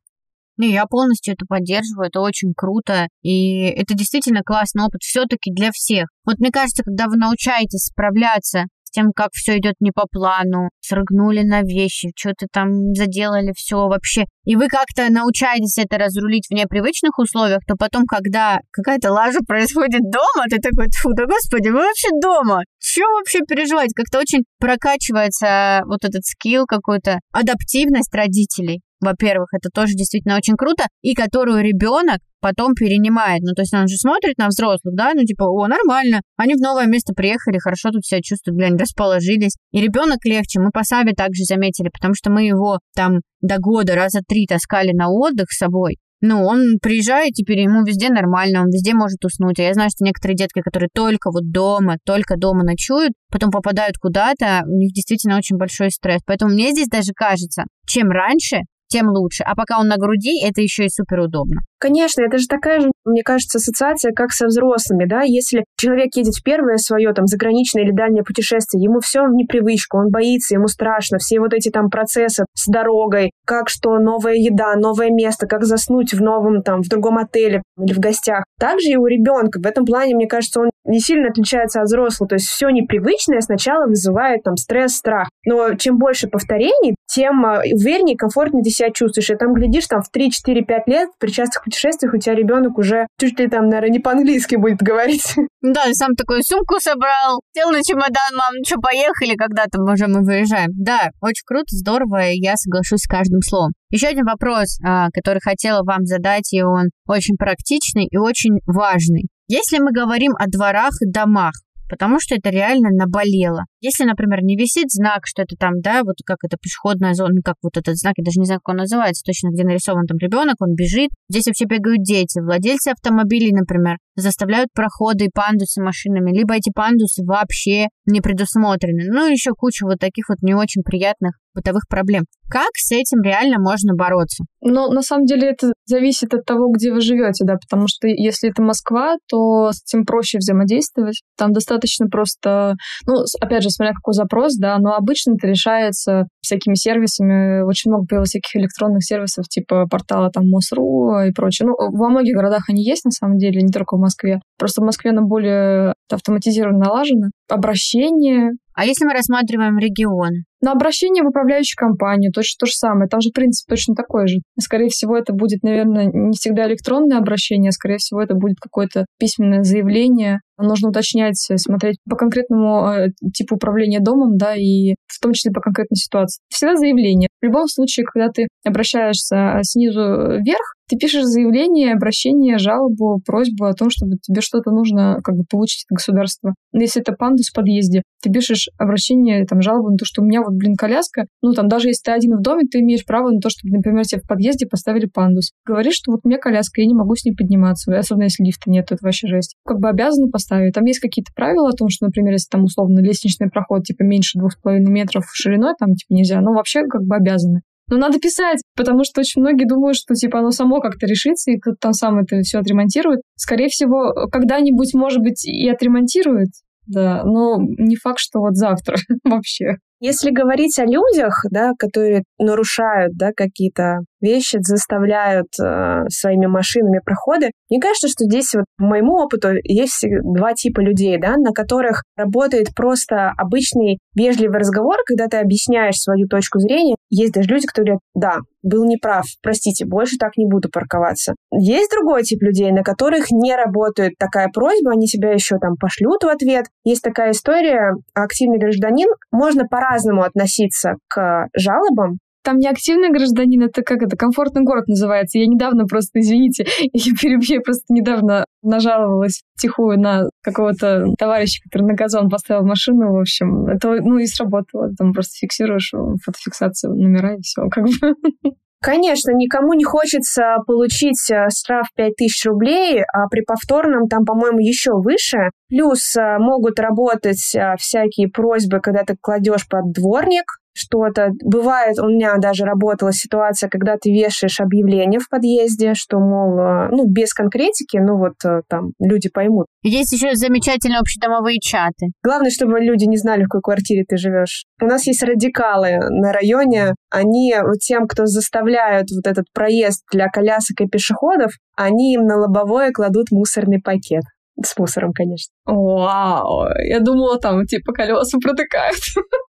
Не, я полностью это поддерживаю, это очень круто, и это действительно классный опыт все-таки для всех. Вот мне кажется, когда вы научаетесь справляться тем, как все идет не по плану, срыгнули на вещи, что-то там заделали, все вообще. И вы как-то научаетесь это разрулить в непривычных условиях, то потом, когда какая-то лажа происходит дома, ты такой, фу, да господи, вы вообще дома. Че вообще переживать? Как-то очень прокачивается вот этот скилл какой-то, адаптивность родителей. Во-первых, это тоже действительно очень круто, и которую ребенок потом перенимает. Ну, то есть он же смотрит на взрослых, да, ну, типа, о, нормально, они в новое место приехали, хорошо тут себя чувствуют, глянь, расположились. И ребенок легче. Мы по Саве также заметили, потому что мы его там до года раза три таскали на отдых с собой. Ну, он приезжает, теперь ему везде нормально, он везде может уснуть. А я знаю, что некоторые детки, которые только вот дома, только дома ночуют, потом попадают куда-то, у них действительно очень большой стресс. Поэтому мне здесь даже кажется, чем раньше, тем лучше. А пока он на груди, это еще и супер удобно. Конечно, это же такая же, мне кажется, ассоциация, как со взрослыми, да, если человек едет в первое свое там заграничное или дальнее путешествие, ему все в непривычку, он боится, ему страшно, все вот эти там процессы с дорогой, как что, новая еда, новое место, как заснуть в новом там, в другом отеле или в гостях. Также и у ребенка в этом плане, мне кажется, он не сильно отличается от взрослого, то есть все непривычное сначала вызывает там стресс, страх. Но чем больше повторений, тем а, увереннее, комфортнее ты себя чувствуешь. И там, глядишь, там в 3, 4, 5 лет при частых путешествиях у тебя ребенок уже чуть ли там, наверное, не по-английски будет говорить. Да, сам такой сумку собрал, сел на чемодан, мам, ну что, поехали, когда там уже мы выезжаем. Да, очень круто, здорово, и я соглашусь с каждым словом. Еще один вопрос, а, который хотела вам задать, и он очень практичный и очень важный. Если мы говорим о дворах и домах, потому что это реально наболело. Если, например, не висит знак, что это там, да, вот как это пешеходная зона, ну, как вот этот знак, я даже не знаю, как он называется, точно, где нарисован там ребенок, он бежит. Здесь вообще бегают дети, владельцы автомобилей, например, заставляют проходы и пандусы машинами, либо эти пандусы вообще не предусмотрены. Ну, еще куча вот таких вот не очень приятных бытовых проблем. Как с этим реально можно бороться? Ну, на самом деле это зависит от того, где вы живете, да, потому что если это Москва, то с этим проще взаимодействовать. Там достаточно просто, ну, опять же, смотря какой запрос, да, но обычно это решается всякими сервисами. Очень много появилось всяких электронных сервисов, типа портала там МОСРУ и прочее. Ну, во многих городах они есть, на самом деле, не только в Москве. Просто в Москве оно более автоматизированно налажено. Обращение. А если мы рассматриваем регионы? Но обращение в управляющую компанию, точно то же самое. Там же принцип точно такой же. Скорее всего, это будет, наверное, не всегда электронное обращение, а скорее всего, это будет какое-то письменное заявление. Нужно уточнять, смотреть по конкретному э, типу управления домом, да, и в том числе по конкретной ситуации. Всегда заявление. В любом случае, когда ты обращаешься снизу вверх, ты пишешь заявление, обращение, жалобу, просьбу о том, чтобы тебе что-то нужно как бы получить от государства. Если это пандус в подъезде, ты пишешь обращение, там, жалобу на то, что у меня вот, блин, коляска, ну, там, даже если ты один в доме, ты имеешь право на то, чтобы, например, тебе в подъезде поставили пандус. Говоришь, что вот у меня коляска, я не могу с ней подниматься, особенно если лифта нет, это вообще жесть. Как бы обязаны поставить. Там есть какие-то правила о том, что, например, если там условно лестничный проход, типа, меньше двух с половиной метров шириной, там, типа, нельзя, но вообще как бы обязаны. Но надо писать, потому что очень многие думают, что типа оно само как-то решится, и кто-то там сам это все отремонтирует. Скорее всего, когда-нибудь, может быть, и отремонтирует, да, но не факт, что вот завтра вообще. Если говорить о людях, да, которые нарушают да, какие-то вещи, заставляют э, своими машинами проходы, мне кажется, что здесь вот по моему опыту есть два типа людей, да, на которых работает просто обычный вежливый разговор, когда ты объясняешь свою точку зрения. Есть даже люди, которые говорят, да, был неправ, простите, больше так не буду парковаться. Есть другой тип людей, на которых не работает такая просьба, они тебя еще там пошлют в ответ. Есть такая история, активный гражданин, можно по-разному относиться к жалобам, там не активный гражданин, это как это, комфортный город называется. Я недавно просто, извините, я перебью, я просто недавно нажаловалась тихую на какого-то товарища, который на газон поставил машину, в общем. Это, ну, и сработало. Там просто фиксируешь фотофиксацию номера и все, как бы. Конечно, никому не хочется получить э, штраф 5000 рублей, а при повторном там, по-моему, еще выше. Плюс э, могут работать э, всякие просьбы, когда ты кладешь под дворник, что-то. Бывает, у меня даже работала ситуация, когда ты вешаешь объявление в подъезде, что, мол, э, ну, без конкретики, ну, вот э, там люди поймут. Есть еще замечательные общедомовые чаты. Главное, чтобы люди не знали, в какой квартире ты живешь. У нас есть радикалы на районе. Они тем, кто заставляют вот этот проезд для колясок и пешеходов, они им на лобовое кладут мусорный пакет. С мусором, конечно. Вау! Я думала, там типа колеса протыкают.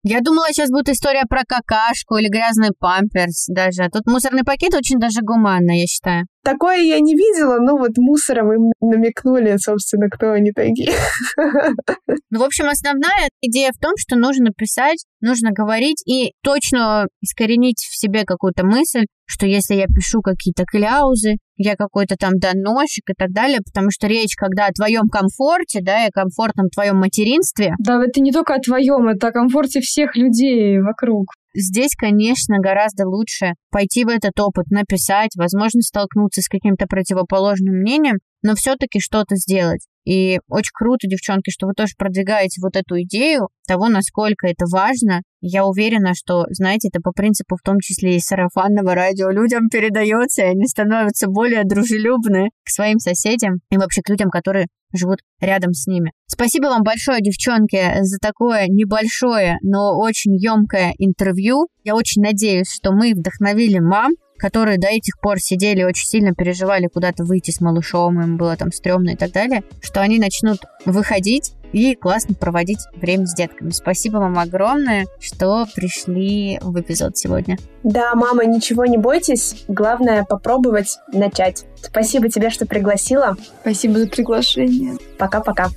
Я думала, сейчас будет история про какашку или грязный памперс даже. А тут мусорный пакет очень даже гуманно, я считаю. Такое я не видела, но вот мусором им намекнули, собственно, кто они такие. Ну, в общем, основная идея в том, что нужно писать, нужно говорить и точно искоренить в себе какую-то мысль, что если я пишу какие-то кляузы, я какой-то там доносчик и так далее, потому что речь, когда о твоем комфорте, да, и о комфортном твоем материнстве. Да, это не только о твоем, это о комфорте всех людей вокруг. Здесь, конечно, гораздо лучше пойти в этот опыт, написать, возможно, столкнуться с каким-то противоположным мнением, но все-таки что-то сделать. И очень круто, девчонки, что вы тоже продвигаете вот эту идею того, насколько это важно. Я уверена, что, знаете, это по принципу в том числе и сарафанного радио людям передается, и они становятся более дружелюбны к своим соседям и вообще к людям, которые живут рядом с ними. Спасибо вам большое, девчонки, за такое небольшое, но очень емкое интервью. Я очень надеюсь, что мы вдохновили мам которые до этих пор сидели, очень сильно переживали куда-то выйти с малышом, им было там стрёмно и так далее, что они начнут выходить и классно проводить время с детками. Спасибо вам огромное, что пришли в эпизод сегодня. Да, мама, ничего не бойтесь. Главное попробовать начать. Спасибо тебе, что пригласила. Спасибо за приглашение. Пока-пока.